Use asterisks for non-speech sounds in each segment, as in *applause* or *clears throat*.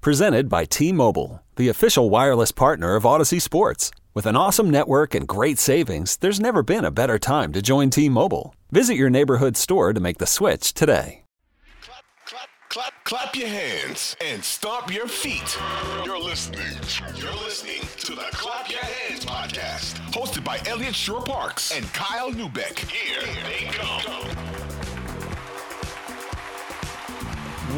Presented by T Mobile, the official wireless partner of Audacy Sports. With an awesome network and great savings, there's never been a better time to join T Mobile. Visit your neighborhood store to make the switch today. Clap, clap, clap, clap your hands and stomp your feet. You're listening. You're listening to the Clap Your Hands podcast, hosted by Eliot Shorr-Parks and Kyle Neubeck. Here they go.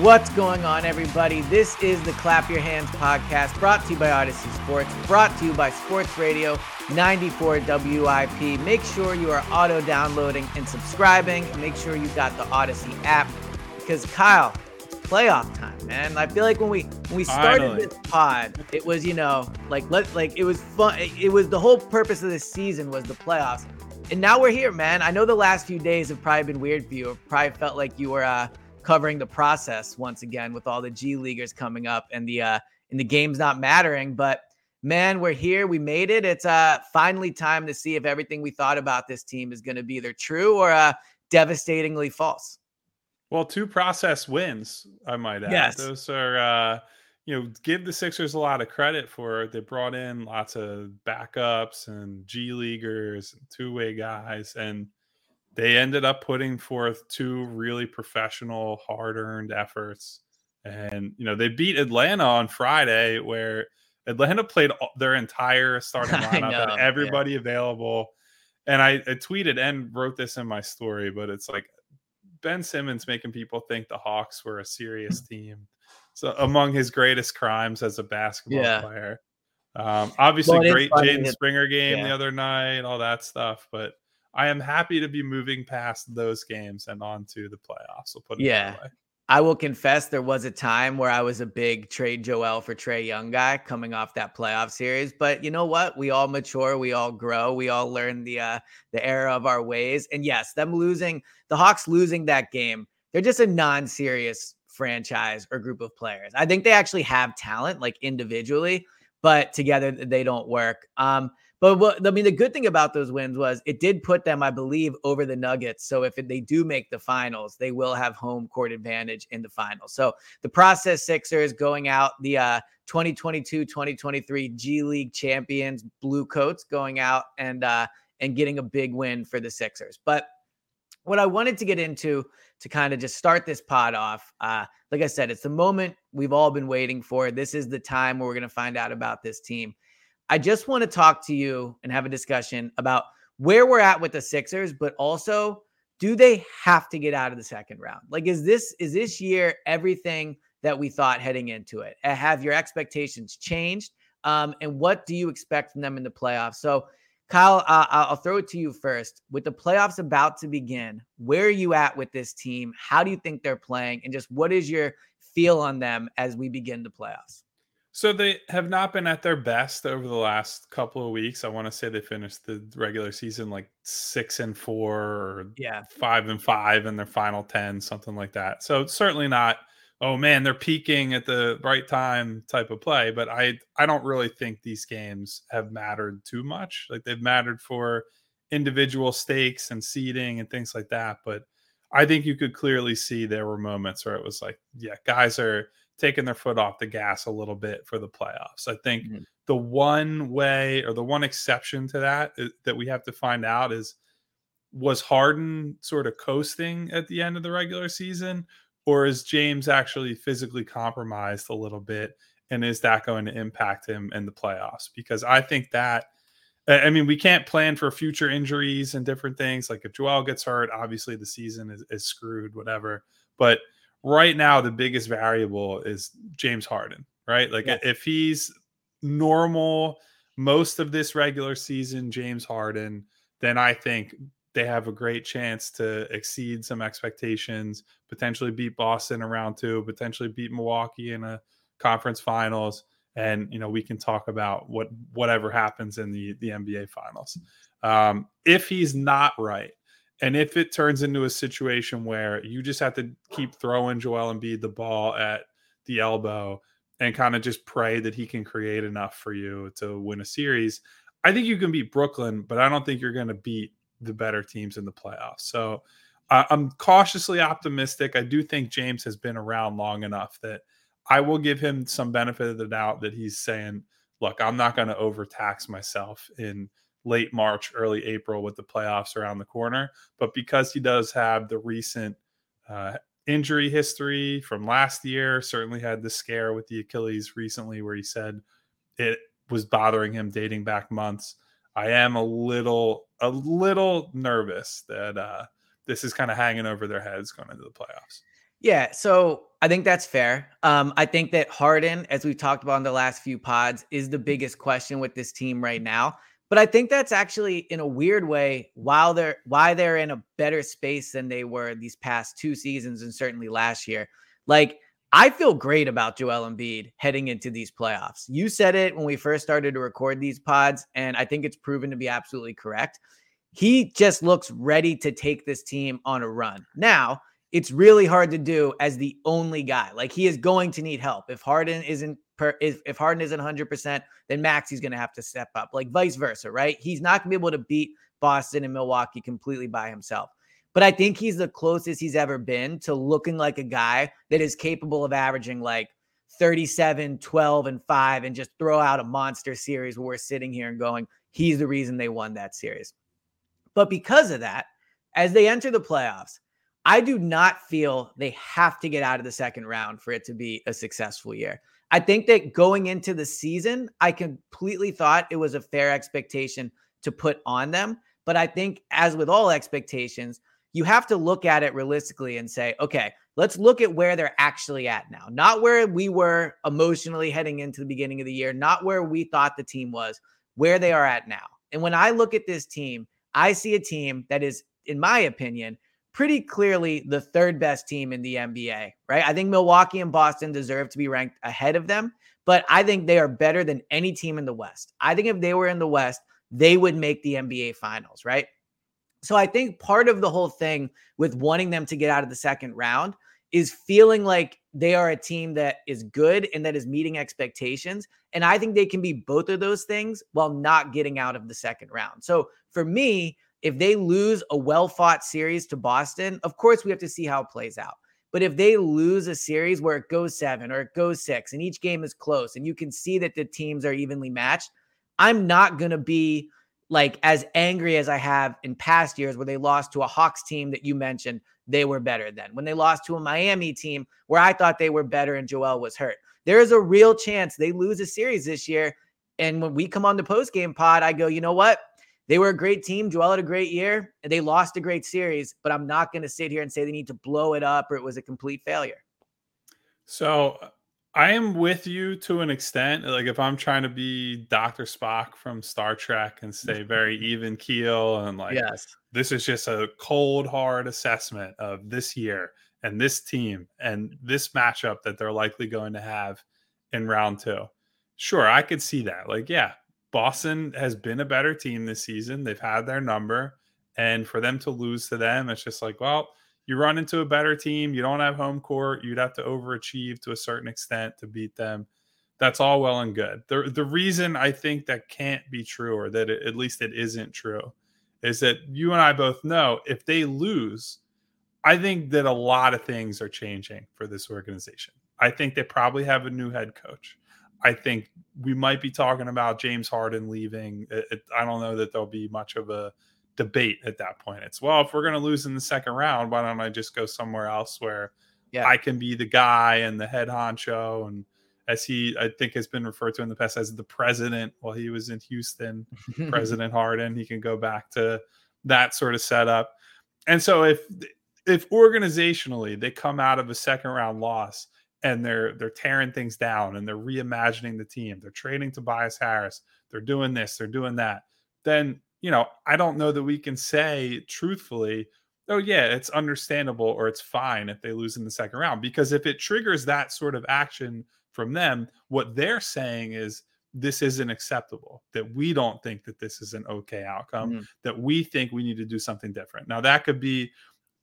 What's going on, everybody? This is the Clap Your Hands podcast brought to you by Audacy Sports, brought to you by Sports Radio 94 WIP. Make sure you are auto downloading and subscribing. Make sure you got the Audacy app because, Kyle, it's playoff time, man. I feel like when we when we started Finally. this pod, it was you know like let like it was fun. It, it was the whole purpose of this season was the playoffs, and now we're here, man. I know the last few days have probably been weird for you. It probably felt like you were uh, covering the process once again with all the G leaguers coming up and the uh, and the games not mattering, but. Man, we're here. We made it. It's uh finally time to see if everything we thought about this team is going to be either true or uh devastatingly false. Well, two process wins, I might add. Yes. Those are, uh, you know, give the Sixers a lot of credit for. it. They brought in lots of backups and G leaguers, two way guys, and they ended up putting forth two really professional, hard earned efforts. And you know, they beat Atlanta on Friday, where Atlanta played their entire *laughs* starting lineup know, and yeah. everybody available. And I, I tweeted and wrote this in my story, but it's like Ben Simmons making people think the Hawks were a serious team. So among his greatest crimes as a basketball Yeah. player. Um, obviously, Well, great Jaden Springer game the other night, all that stuff. But I am happy to be moving past those games and on to the playoffs. We'll put it Yeah. that way. I will confess there was a time where I was a big trade Joel for Trae Young guy coming off that playoff series. But you know what? We all mature, we all grow, we all learn the uh the error of our ways. And yes, them losing the Hawks losing that game, they're just a non-serious franchise or group of players. I think they actually have talent like individually, but together they don't work. Um but what I mean, the good thing about those wins was it did put them, I believe, over the Nuggets. So if they do make the finals, they will have home court advantage in the finals. So the process Sixers going out, the uh 2022-2023 G League champions, Blue Coats going out and uh and getting a big win for the Sixers. But what I wanted to get into to kind of just start this pod off, uh, like I said, it's the moment we've all been waiting for. This is the time where we're going to find out about this team. I just want to talk to you and have a discussion about where we're at with the Sixers, but also do they have to get out of the second round? Like, is this is this year everything that we thought heading into it? Have your expectations changed? Um, and what do you expect from them in the playoffs? So, Kyle, uh, I'll throw it to you first. With the playoffs about to begin, where are you at with this team? How do you think they're playing? And just what is your feel on them as we begin the playoffs? So they have not been at their best over the last couple of weeks. I want to say they finished the regular season like six and four or Yeah. five and five in their final 10, something like that. So certainly not, oh man, they're peaking at the right time type of play. But I I don't really think these games have mattered too much. Like they've mattered for individual stakes and seeding and things like that. But I think you could clearly see there were moments where it was like, yeah, guys are taking their foot off the gas a little bit for the playoffs. I think Mhm. the one way or the one exception to that is, that we have to find out is was Harden sort of coasting at the end of the regular season or is James actually physically compromised a little bit? And is that going to impact him in the playoffs? Because I think that, I mean, we can't plan for future injuries and different things. Like if Joel gets hurt, obviously the season is, is screwed, whatever. But right now, the biggest variable is James Harden, right? Like yes. if he's normal most of this regular season, James Harden, then I think they have a great chance to exceed some expectations, potentially beat Boston around two, potentially beat Milwaukee in a conference finals. And you know we can talk about what whatever happens in the the NBA finals. Um, if he's not right, and if it turns into a situation where you just have to keep throwing Joel Embiid the ball at the elbow and kind of just pray that he can create enough for you to win a series, I think you can beat Brooklyn, but I don't think you're going to beat the better teams in the playoffs. So I'm cautiously optimistic. I do think James has been around long enough that I will give him some benefit of the doubt that he's saying, look, I'm not going to overtax myself in late March, early April with the playoffs around the corner. But because he does have the recent uh, injury history from last year, certainly had the scare with the Achilles recently where he said it was bothering him dating back months. I am a little a little nervous that uh, this is kind of hanging over their heads going into the playoffs. Yeah, so I think that's fair. Um, I think that Harden, as we've talked about in the last few pods, is the biggest question with this team right now. But I think that's actually in a weird way while they're why they're in a better space than they were these past two seasons and certainly last year. Like I feel great about Joel Embiid heading into these playoffs. You said it when we first started to record these pods, and I think it's proven to be absolutely correct. He just looks ready to take this team on a run. Now, it's really hard to do as the only guy. Like he is going to need help. If Harden isn't per, if, if Harden isn't 100%, then Maxey's going to have to step up. Like vice versa, right? He's not going to be able to beat Boston and Milwaukee completely by himself but I think he's the closest he's ever been to looking like a guy that is capable of averaging like 37, 12, and 5 and just throw out a monster series where we're sitting here and going, he's the reason they won that series. But because of that, as they enter the playoffs, I do not feel they have to get out of the second round for it to be a successful year. I think that going into the season, I completely thought it was a fair expectation to put on them. But I think, as with all expectations, you have to look at it realistically and say, okay, let's look at where they're actually at now, not where we were emotionally heading into the beginning of the year, not where we thought the team was, where they are at now. And when I look at this team, I see a team that is, in my opinion, pretty clearly the third best team in the NBA, right? I think Milwaukee and Boston deserve to be ranked ahead of them, but I think they are better than any team in the West. I think if they were in the West, they would make the NBA finals, right? So I think part of the whole thing with wanting them to get out of the second round is feeling like they are a team that is good and that is meeting expectations. And I think they can be both of those things while not getting out of the second round. So for me, if they lose a well fought series to Boston, of course, we have to see how it plays out. But if they lose a series where it goes seven or it goes six and each game is close and you can see that the teams are evenly matched, I'm not going to be like as angry as I have in past years where they lost to a Hawks team that you mentioned, they were better than. When they lost to a Miami team where I thought they were better and Joel was hurt. There is a real chance they lose a series this year. And when we come on the post game pod, I go, you know what? They were a great team. Joel had a great year and they lost a great series, but I'm not going to sit here and say they need to blow it up or it was a complete failure. So I am with you to an extent. Like if I'm trying to be Dr. Spock from Star Trek and stay *laughs* very even keel and like yes. this is just a cold hard assessment of this year and this team and this matchup that they're likely going to have in round 2. Sure, I could see that. Like yeah, Boston has been a better team this season. They've had their number and for them to lose to them it's just like, well, you run into a better team, you don't have home court, you'd have to overachieve to a certain extent to beat them. That's all well and good. The, the reason I think that can't be true, or that it, at least it isn't true, is that you and I both know if they lose, I think that a lot of things are changing for this organization. I think they probably have a new head coach. I think we might be talking about James Harden leaving. It, it, I don't know that there'll be much of a debate at that point. It's well, if we're going to lose in the second round, why don't I just go somewhere else where yeah. I can be the guy and the head honcho and as he I think has been referred to in the past as the president while he was in Houston, *laughs* President Harden. He can go back to that sort of setup. And so if if organizationally they come out of a second round loss and they're they're tearing things down and they're reimagining the team, they're trading Tobias Harris, they're doing this, they're doing that, then you know, I don't know that we can say truthfully, oh yeah, it's understandable or it's fine if they lose in the second round because if it triggers that sort of action from them, what they're saying is this isn't acceptable, that we don't think that this is an okay outcome, mm-hmm. that we think we need to do something different. Now, that could be,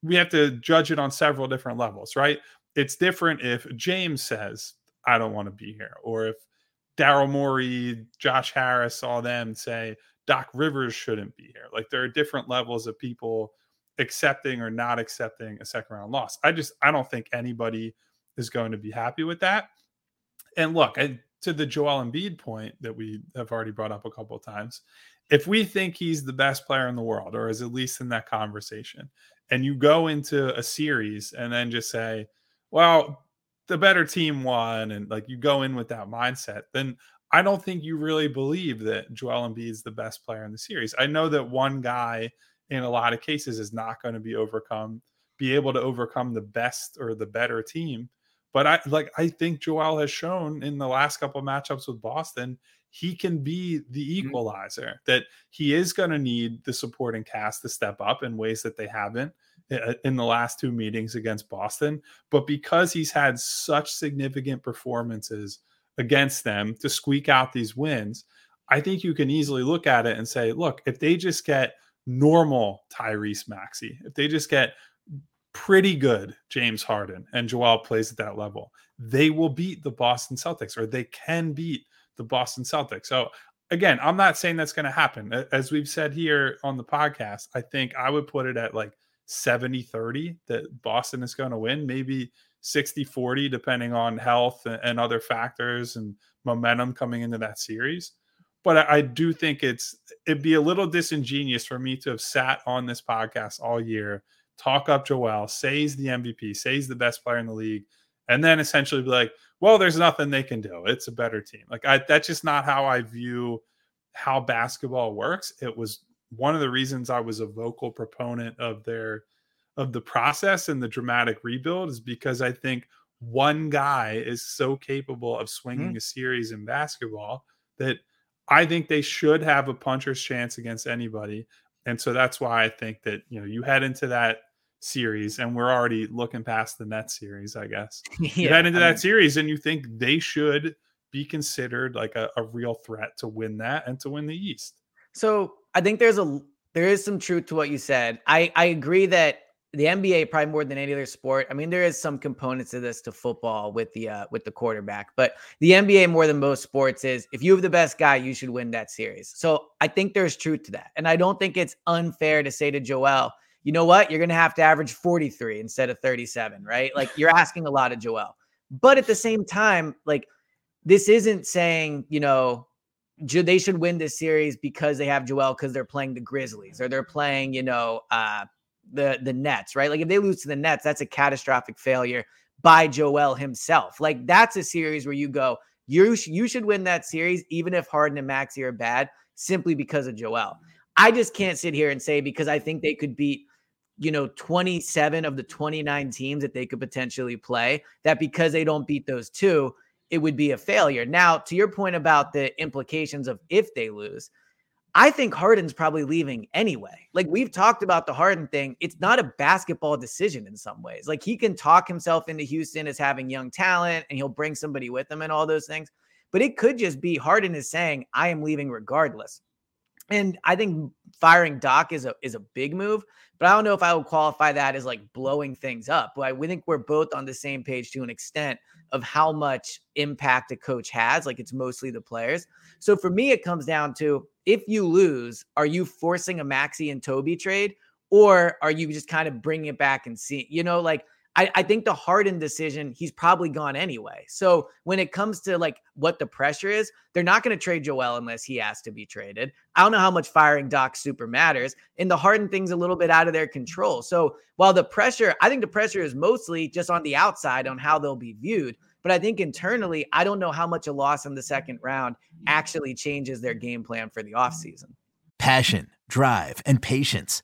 we have to judge it on several different levels, right? It's different if James says, I don't want to be here, or if Daryl Morey, Josh Harris, all them say, Doc Rivers shouldn't be here. Like there are different levels of people accepting or not accepting a second round loss. I just, I don't think anybody is going to be happy with that and look, I, to the Joel Embiid point that we have already brought up a couple of times, if we think he's the best player in the world, or is at least in that conversation, and you go into a series and then just say, well, the better team won, and like you go in with that mindset, then I don't think you really believe that Joel Embiid is the best player in the series. I know that one guy in a lot of cases is not going to be overcome, be able to overcome the best or the better team but I like I think Joel has shown in the last couple matchups with Boston, he can be the mm-hmm. equalizer. Mm-hmm. That he is going to need the supporting cast to step up in ways that they haven't Uh, in the last two meetings against Boston. But because he's had such significant performances against them to squeak out these wins, I think you can easily look at it and say, look, if they just get normal Tyrese Maxey, if they just get pretty good James Harden and Joel plays at that level, they will beat the Boston Celtics or they can beat the Boston Celtics. So again, I'm not saying that's going to happen. As we've said here on the podcast, I think I would put it at like 70 30 that Boston is going to win, maybe 60 40, depending on health and other factors and momentum coming into that series. But I do think it's it'd be a little disingenuous for me to have sat on this podcast all year talk up Joel, say he's the MVP, say he's the best player in the league, and then essentially be like, well, there's nothing they can do. It's a better team. Like I that's just not how I view how basketball works. It was one of the reasons I was a vocal proponent of their of the process and the dramatic rebuild is because I think one guy is so capable of swinging mm-hmm. a series in basketball that I think they should have a puncher's chance against anybody. And so that's why I think that, you know, you head into that series, and we're already looking past the Nets series, I guess. *laughs* yeah, you head into I that mean, series and you think they should be considered like a, a real threat to win that and to win the East. So I think there's a there is some truth to what you said. I I agree that the NBA probably more than any other sport. I mean, there is some components of this to football with the uh, with the quarterback, but the NBA more than most sports is if you have the best guy, you should win that series. So I think there's truth to that, and I don't think it's unfair to say to Joel, you know what? You're going to have to average 43 instead of 37, right? Like you're asking a lot of Joel. But at the same time, like this isn't saying, you know, they should win this series because they have Joel because they're playing the Grizzlies or they're playing, you know, uh the the Nets, right? Like if they lose to the Nets, that's a catastrophic failure by Joel himself. Like that's a series where you go, you sh- you should win that series even if Harden and Maxey are bad simply because of Joel. I just can't sit here and say because I think they could beat you know 27 of the 29 teams that they could potentially play that because they don't beat those two it would be a failure. Now to your point about the implications of if they lose i think harden's probably leaving anyway. Like we've talked about the harden thing. It's not a basketball decision in some ways. Like he can talk himself into houston as having young talent and he'll bring somebody with him and all those things but it could just be harden is saying i am leaving regardless. And I think firing Doc is a is a big move, but I don't know if I would qualify that as like blowing things up. But I think we're both on the same page to an extent of how much impact a coach has. Like it's mostly the players. So for me, it comes down to if you lose, are you forcing a Maxey and Toby trade, or are you just kind of bringing it back and see? You know, like I, I think the Harden decision, he's probably gone anyway. So when it comes to like what the pressure is, they're not going to trade Joel unless he has to be traded. I don't know how much firing Doc super matters. And the Harden thing's a little bit out of their control. So while the pressure, I think the pressure is mostly just on the outside on how they'll be viewed. But I think internally, I don't know how much a loss in the second round actually changes their game plan for the offseason. Passion, drive, and patience.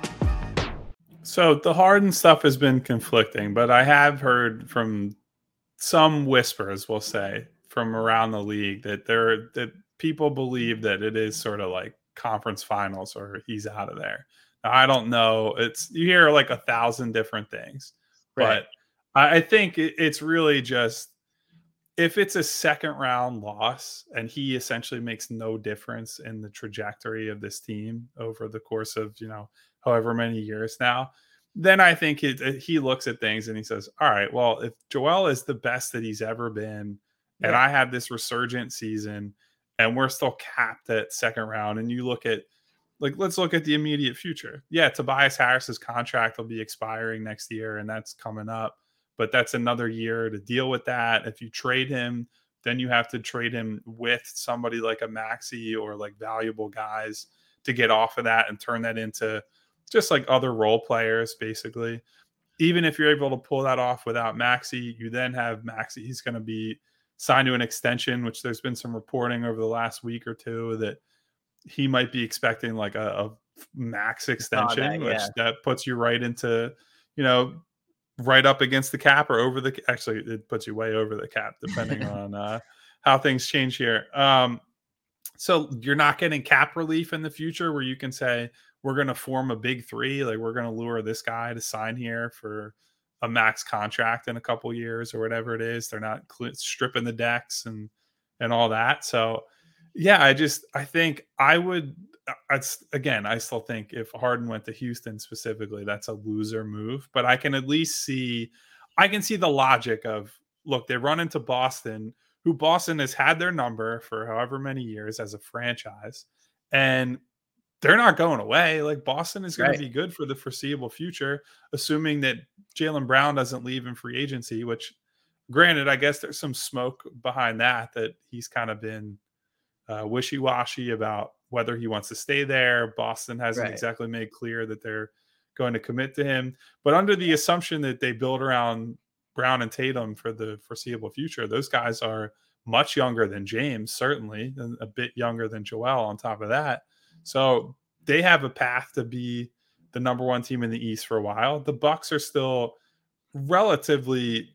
So the Harden stuff has been conflicting, but I have heard from some whispers, we'll say, from around the league that there that people believe that it is sort of like conference finals or he's out of there. Now, I don't know. It's you hear like a thousand different things, right. but I, I think it, it's really just if it's a second round loss and he essentially makes no difference in the trajectory of this team over the course of you know however many years now, then I think it, it, uh, he looks at things and he says, "All right, well, if Joel is the best that he's ever been, yeah. and I have this resurgent season, and we're still capped at second round, and you look at like let's look at the immediate future. Yeah, Tobias Harris's contract will be expiring next year, and that's coming up, but that's another year to deal with that. If you trade him." Then you have to trade him with somebody like a Maxey or like valuable guys to get off of that and turn that into just like other role players, basically. Even if you're able to pull that off without Maxey, you then have Maxey. He's going to be signed to an extension, which there's been some reporting over the last week or two that he might be expecting like a, a max extension, that, yeah. which that puts you right into, you know, right up against the cap or over the. Actually, it puts you way over the cap, depending *laughs* on uh, how things change here. Um, so you're not getting cap relief in the future where you can say, we're going to form a big three. Like we're going to lure this guy to sign here for a max contract in a couple years or whatever it is. They're not cl- stripping the decks and and all that. So yeah, I just I think I would. It's uh, again, I still think if Harden went to Houston specifically, that's a loser move. But I can at least see, I can see the logic of look, they run into Boston, who Boston has had their number for however many years as a franchise, and they're not going away. Like Boston is going right. to be good for the foreseeable future, assuming that Jaylen Brown doesn't leave in free agency, which granted, I guess there's some smoke behind that, that he's kind of been uh, wishy washy about whether he wants to stay there. Boston hasn't right. exactly made clear that they're going to commit to him. But under the assumption that they build around Brown and Tatum for the foreseeable future, those guys are much younger than James, certainly, and a bit younger than Joel on top of that. So they have a path to be the number one team in the East for a while. The Bucks are still relatively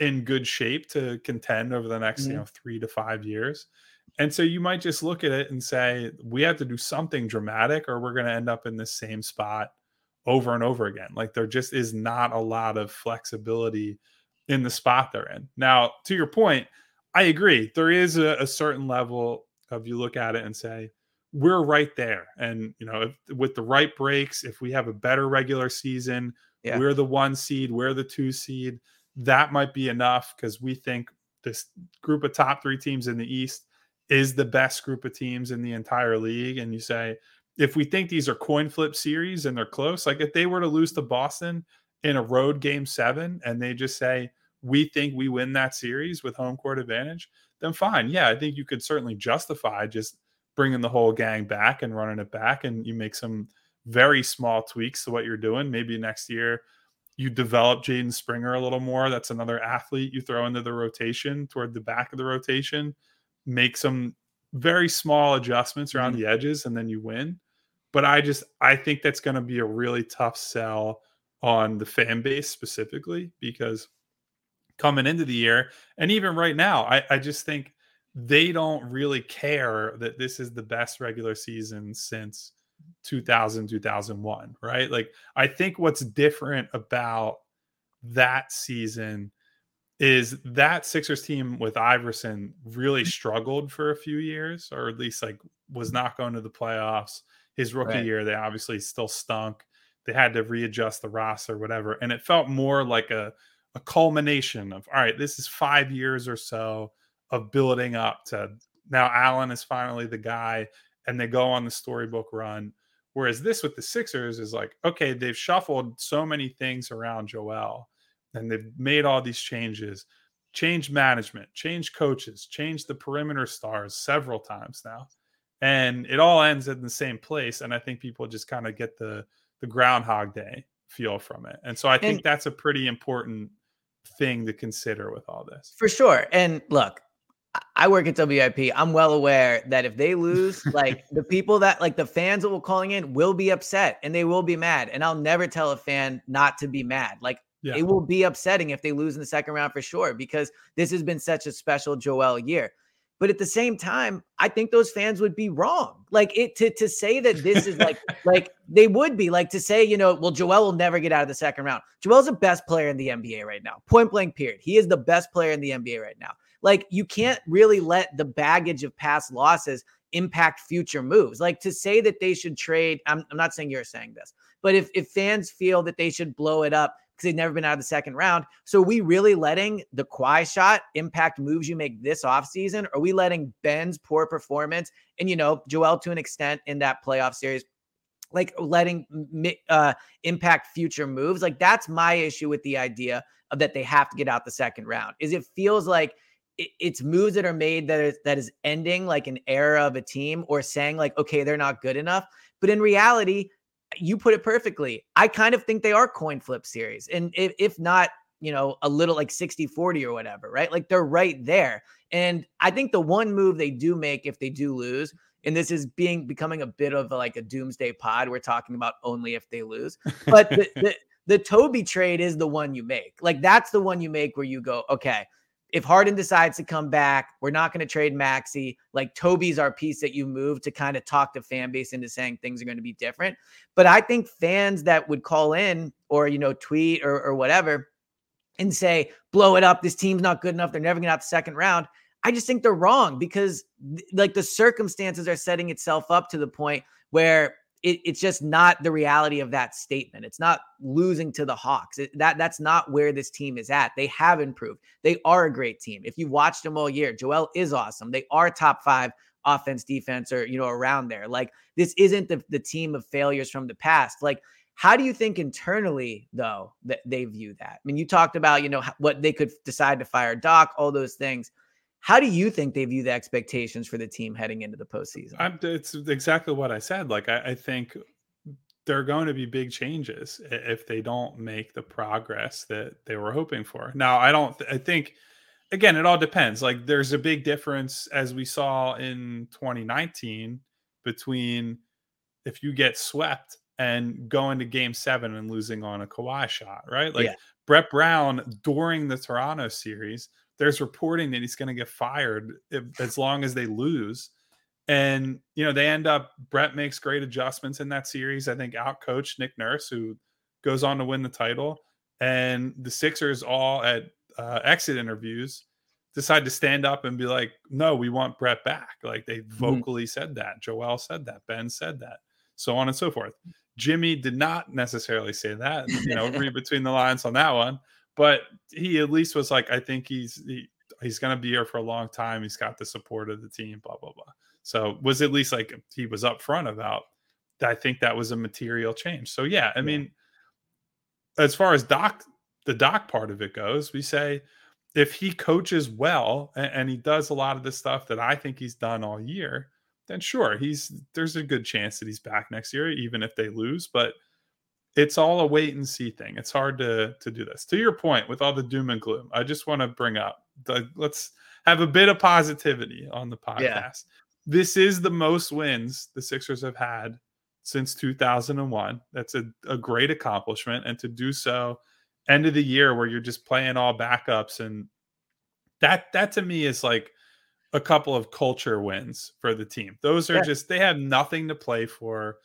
in good shape to contend over the next, mm-hmm. you know, three to five years. And so you might just look at it and say, we have to do something dramatic, or we're going to end up in the same spot over and over again. Like there just is not a lot of flexibility in the spot they're in. Now, to your point, I agree. There is a, a certain level of you look at it and say, we're right there. And you know, if, with the right breaks, if we have a better regular season, yeah. we're the one seed, we're the two seed. That might be enough because we think this group of top three teams in the East is the best group of teams in the entire league. And you say, if we think these are coin flip series and they're close, like if they were to lose to Boston in a road game seven and they just say, we think we win that series with home court advantage, then fine. Yeah, I think you could certainly justify just bringing the whole gang back and running it back. And you make some very small tweaks to what you're doing. Maybe next year you develop Jaden Springer a little more. That's another athlete you throw into the rotation toward the back of the rotation. Make some very small adjustments around mm-hmm. the edges, and then you win. But I just I think that's going to be a really tough sell on the fan base specifically because coming into the year and even right now, I, I just think they don't really care that this is the best regular season since 2000 2001 right like i think what's different about that season is that Sixers team with Iverson really mm-hmm. struggled for a few years, or at least like was not going to the playoffs. His rookie right. year, they obviously still stunk. They had to readjust the roster, whatever. And it felt more like a, a culmination of all right, this is five years or so of building up to now Allen is finally the guy, and they go on the storybook run. Whereas this with the Sixers is like, okay, they've shuffled so many things around Joel and they've made all these changes, changed management, changed coaches, changed the perimeter stars several times now. And it all ends in the same place. And I think people just kind of get the the groundhog day feel from it. And so I think and, that's a pretty important thing to consider with all this. For sure. And look, I work at WIP. I'm well aware that if they lose, *laughs* like the people that like the fans that were calling in will be upset and they will be mad. And I'll never tell a fan not to be mad. Like yeah. it will be upsetting if they lose in the second round for sure, because this has been such a special Joel year. But at the same time, I think those fans would be wrong. Like it to to say that this is like *laughs* like they would be like to say, you know, well, Joel will never get out of the second round. Joel's the best player in the NBA right now. Point blank period. He is the best player in the NBA right now. Like you can't really let the baggage of past losses impact future moves. Like to say that they should trade, I'm, I'm not saying you're saying this, but if, if fans feel that they should blow it up because they've never been out of the second round, so we really letting the Kawhi shot impact moves you make this offseason? Are we letting Ben's poor performance and, you know, Joel to an extent in that playoff series like letting uh, impact future moves. Like that's my issue with the idea of that they have to get out the second round. Is it feels like it's moves that are made that is that is ending like an era of a team or saying like okay they're not good enough. But in reality you put it perfectly. I kind of think they are coin flip series and if, if not you know a little like 60 40 or whatever right? Like they're right there. And i think the one move they do make if they do lose and this is being becoming a bit of a, like a doomsday pod we're talking about only if they lose but the, *laughs* the the toby trade is the one you make. Like that's the one you make where you go okay if Harden decides to come back, we're not going to trade Maxey. Like Toby's our piece that you move to kind of talk the fan base into saying things are going to be different. But I think fans that would call in or, you know, tweet or, or whatever and say, blow it up. This team's not good enough. They're never going to have the second round. I just think they're wrong because like the circumstances are setting itself up to the point where it, it's just not the reality of that statement. It's not losing to the Hawks. It, that that's not where this team is at. They have improved. They are a great team. If you watched them all year, Joel is awesome. They are top five offense, defense, or you know around there. Like this isn't the the team of failures from the past. Like how do you think internally though that they view that? I mean, you talked about you know what they could decide to fire Doc, all those things. How do you think they view the expectations for the team heading into the postseason? I'm, it's exactly what I said. Like, I, I think there are going to be big changes if they don't make the progress that they were hoping for. Now, I don't, I think, again, it all depends. Like, there's a big difference as we saw in 2019 between if you get swept and going to game seven and losing on a Kawhi shot, right? Like, yeah. Brett Brown during the Toronto series there's reporting that he's going to get fired if, as long as they lose. And you know, they end up Brett makes great adjustments in that series. I think out coach Nick Nurse, who goes on to win the title. And the Sixers all at uh, exit interviews decide to stand up and be like, no, we want Brett back. Like they mm-hmm. vocally mm-hmm. said that. Joel said that. Ben said that. So on and so forth. Jimmy did not necessarily say that, you know, read between the lines on that one, but he at least was like, I think he's he, he's going to be here for a long time. He's got the support of the team, blah blah blah. So was at least like he was upfront about. I think that was a material change. So yeah, I yeah. mean, as far as Doc, the Doc part of it goes, we say if he coaches well and, and, he does a lot of the stuff that I think he's done all year, then sure, he's there's a good chance that he's back next year, even if they lose. But it's all a wait and see thing. It's hard to to do this. To your point, with all the doom and gloom, I just want to bring up the let's have a bit of positivity on the podcast. Yeah. This is the most wins the Sixers have had since 2001. That's a, a great accomplishment. And to do so end of the year where you're just playing all backups and that that to me is like a couple of culture wins for the team. Those are yeah. just they have nothing to play for.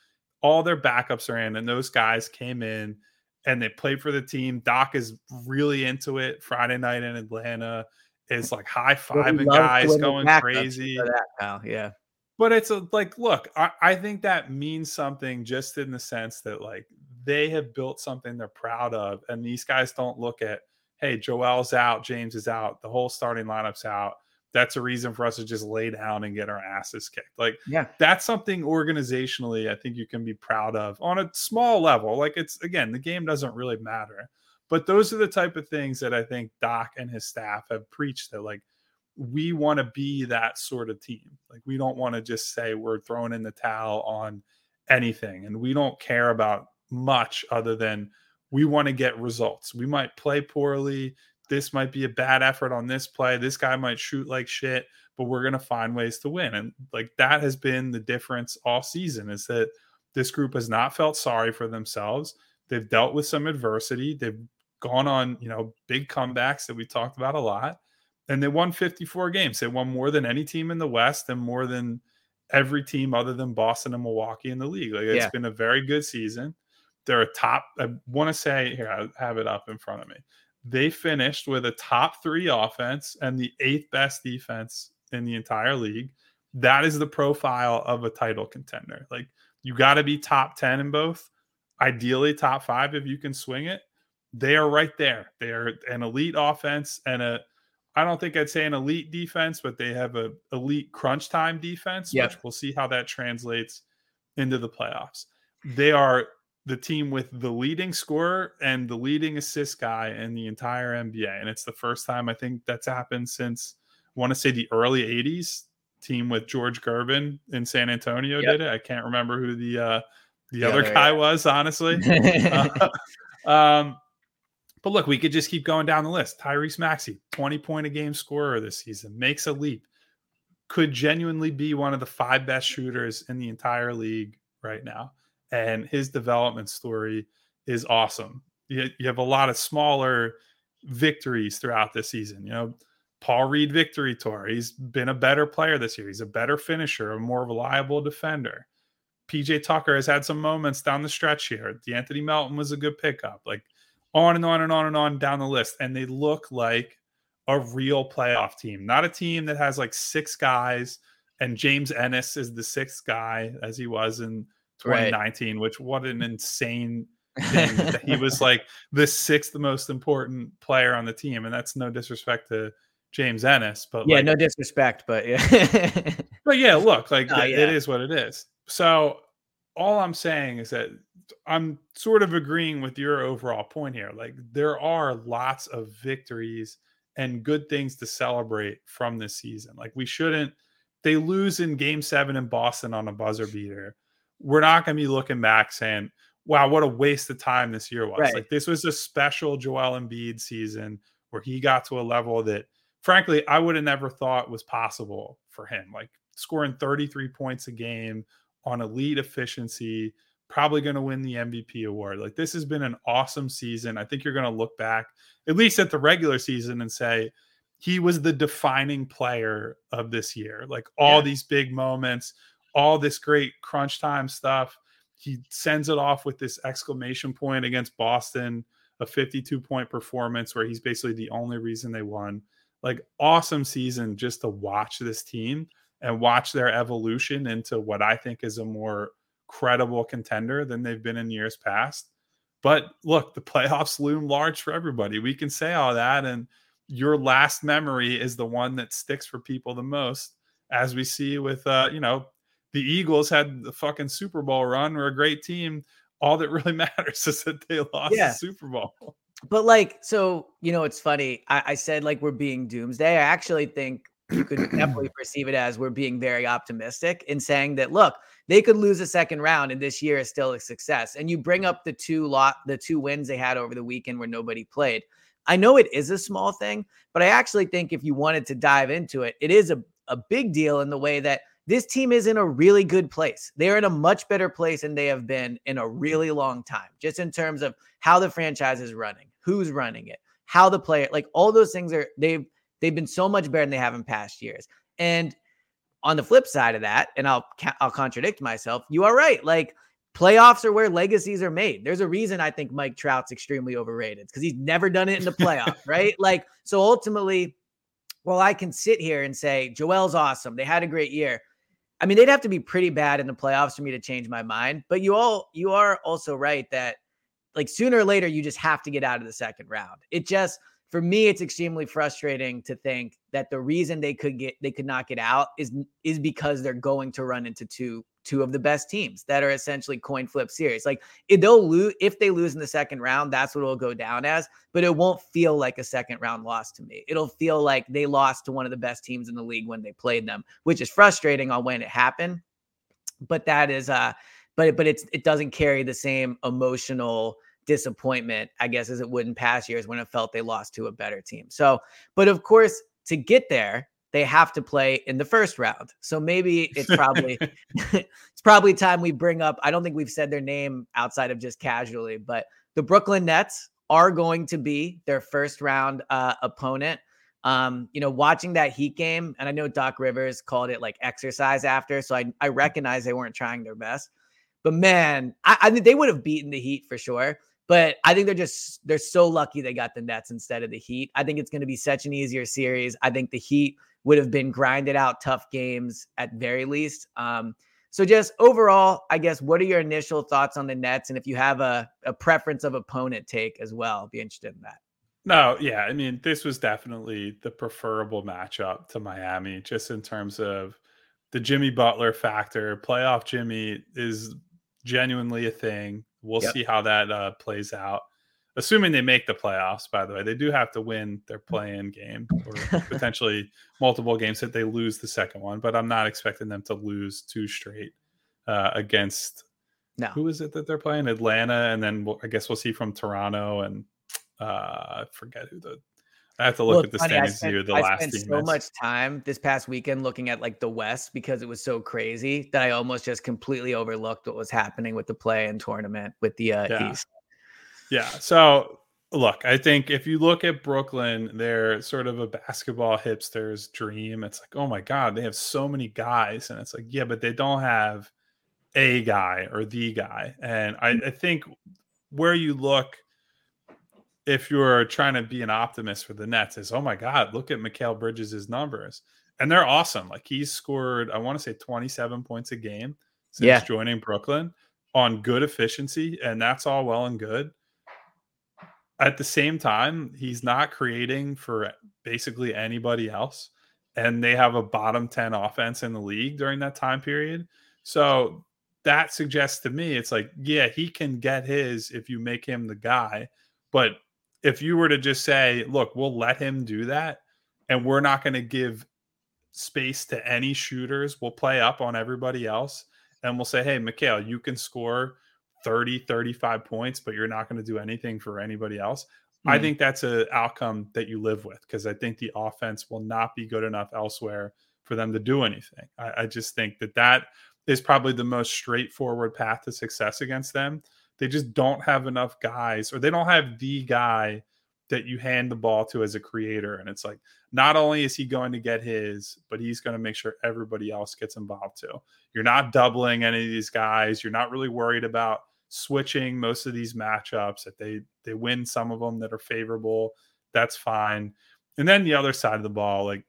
All their backups are in, and those guys came in and they played for the team. Doc is really into it. Friday night in Atlanta is like high fiving well, guys, going crazy. Pal. Yeah. But it's a, like, look, I, I think that means something just in the sense that like they have built something they're proud of, and these guys don't look at, hey, Joel's out, James is out, the whole starting lineup's out. That's a reason for us to just lay down and get our asses kicked. Like, yeah, that's something organizationally I think you can be proud of on a small level. Like, it's again, the game doesn't really matter, but those are the type of things that I think Doc and his staff have preached that like we want to be that sort of team. Like we don't want to just say we're throwing in the towel on anything and we don't care about much other than we want to get results. We might play poorly. This might be a bad effort on this play. This guy might shoot like shit, but we're going to find ways to win. And like that has been the difference all season is that this group has not felt sorry for themselves. They've dealt with some adversity. They've gone on, you know, big comebacks that we talked about a lot and they won 54 games. They won more than any team in the West and more than every team other than Boston and Milwaukee in the league. Like it's yeah. been a very good season. They're a top. I want to say here, I have it up in front of me. They finished with a top three offense and the eighth best defense in the entire league. That is the profile of a title contender. Like you got to be top 10 in both, ideally top five if you can swing it. They are right there. They are an elite offense and a I don't think I'd say an elite defense, but they have a elite crunch time defense, yep. which we'll see how that translates into the playoffs. They are the team with the leading scorer and the leading assist guy in the entire NBA. And it's the first time I think that's happened since I want to say the early 80s. Team with George Gervin in San Antonio yep. did it. I can't remember who the uh the, the other, other, guy yeah. was, honestly. *laughs* uh, *laughs* um but look, we could just keep going down the list. Tyrese Maxey, 20 point a game scorer this season, makes a leap. Could genuinely be one of the five best shooters in the entire league right now. And his development story is awesome. You, you have a lot of smaller victories throughout this season. You know, Paul Reed victory tour. He's been a better player this year. He's a better finisher, a more reliable defender. PJ Tucker has had some moments down the stretch here. De'Anthony Melton was a good pickup. Like on and on and on and on down the list. And they look like a real playoff team, not a team that has like six guys and James Ennis is the sixth guy as he was in 2019, right. which what an insane thing. *laughs* he was like the sixth most important player on the team. And that's no disrespect to James Ennis, but yeah, like, no disrespect, but yeah. *laughs* but yeah, look, like oh, yeah. it is what it is. So all I'm saying is that I'm sort of agreeing with your overall point here. Like there are lots of victories and good things to celebrate from this season. Like we shouldn't they lose in game 7 in Boston on a buzzer beater. We're not going to be looking back saying, "Wow, what a waste of time this year was." Right. Like this was a special Joel Embiid season where he got to a level that frankly I would have never thought was possible for him. Like scoring 33 points a game on elite efficiency probably going to win the MVP award. Like this has been an awesome season. I think you're going to look back at least at the regular season and say he was the defining player of this year. Like all yeah. these big moments, all this great crunch time stuff. He sends it off with this exclamation point against Boston, a 52 point performance where he's basically the only reason they won. Like awesome season just to watch this team and watch their evolution into what I think is a more credible contender than they've been in years past. But look, the playoffs loom large for everybody. We can say all that. And your last memory is the one that sticks for people the most, as we see with, uh, you know, the Eagles had the fucking Super Bowl run. We're a great team. All that really *laughs* matters is that they lost yeah. the Super Bowl. But like, so you know, it's funny. I, I said like we're being doomsday. I actually think *clears throat* you could definitely *clears throat* perceive it as we're being very optimistic in saying that look, they could lose a second round and this year is still a success. And you bring up the two lot the two wins they had over the weekend where nobody played. I know it is a small thing, but I actually think if you wanted to dive into it, it is a, a big deal in the way that this team is in a really good place. They're in a much better place than they have been in a really long time, just in terms of how the franchise is running, who's running it, how the player, like all those things are they've they've been so much better than they have in past years. And on the flip side of that, and I'll I'll contradict myself, you are right. Like playoffs are where legacies are made. There's a reason I think Mike Trout's extremely overrated because he's never done it in the playoff, *laughs* right? Like so ultimately, well, I can sit here and say Joel's awesome. They had a great year. I mean, they'd have to be pretty bad in the playoffs for me to change my mind. But you all you are also right that like sooner or later you just have to get out of the second round. It just for me it's extremely frustrating to think that the reason they could get they could not get out is is because they're going to run into two two of the best teams that are essentially coin flip series like they'll lose if they lose in the second round that's what it'll go down as but it won't feel like a second round loss to me it'll feel like they lost to one of the best teams in the league when they played them which is frustrating on when it happened but that is uh but but it's it doesn't carry the same emotional disappointment, I guess, as it would in past years when it felt they lost to a better team. So, but of course, to get there, they have to play in the first round. So maybe it's *laughs* probably *laughs* it's probably time we bring up. I don't think we've said their name outside of just casually, but the Brooklyn Nets are going to be their first round uh, opponent. Um, you know, watching that Heat game, and I know Doc Rivers called it like exercise after, so I I recognize they weren't trying their best. But man, I, I think they would have beaten the Heat for sure. But I think they're just they're so lucky they got the Nets instead of the Heat. I think it's going to be such an easier series. I think the Heat would have been grinded out tough games at very least. Um, so just overall, I guess what are your initial thoughts on the Nets? And if you have a, a preference of opponent take as well, I'll be interested in that. No, yeah. I mean, this was definitely the preferable matchup to Miami, just in terms of the Jimmy Butler factor. Playoff Jimmy is genuinely a thing. We'll yep. see how that uh, plays out. Assuming they make the playoffs, by the way, they do have to win their play-in game or *laughs* potentially multiple games if they lose the second one. But I'm not expecting them to lose two straight uh, against. No. Who is it that they're playing? Atlanta, and then we'll, I guess we'll see from Toronto and uh, I forget who the I have to look, at the funny, standings spent, here. The I last spent so much time this past weekend looking at like the West because it was so crazy that I almost just completely overlooked what was happening with the play-in tournament with the uh, yeah. East. Yeah. So look, I think if you look at Brooklyn, they're sort of a basketball hipster's dream. It's like, oh my God, they have so many guys. And it's like, yeah, but they don't have a guy or the guy. And I, mm. I think where you look – if you're trying to be an optimist for the Nets, is oh my God, look at Mikal Bridges' numbers. And they're awesome. Like he's scored, I want to say 27 points a game since yeah. joining Brooklyn on good efficiency. And that's all well and good. At the same time, he's not creating for basically anybody else. And they have a bottom 10 offense in the league during that time period. So that suggests to me it's like, yeah, he can get his if you make him the guy. But if you were to just say, look, we'll let him do that and we're not going to give space to any shooters, we'll play up on everybody else and we'll say, hey, Mikal, you can score 30, 35 points, but you're not going to do anything for anybody else. Mm-hmm. I hmm. think that's an outcome that you live with because I think the offense will not be good enough elsewhere for them to do anything. I, I just think that that is probably the most straightforward path to success against them they just don't have enough guys or they don't have the guy that you hand the ball to as a creator. And it's like, not only is he going to get his, but he's going to make sure everybody else gets involved too. You're not doubling any of these guys. You're not really worried about switching most of these matchups. If they they win some of them that are favorable, that's fine. And then the other side of the ball, like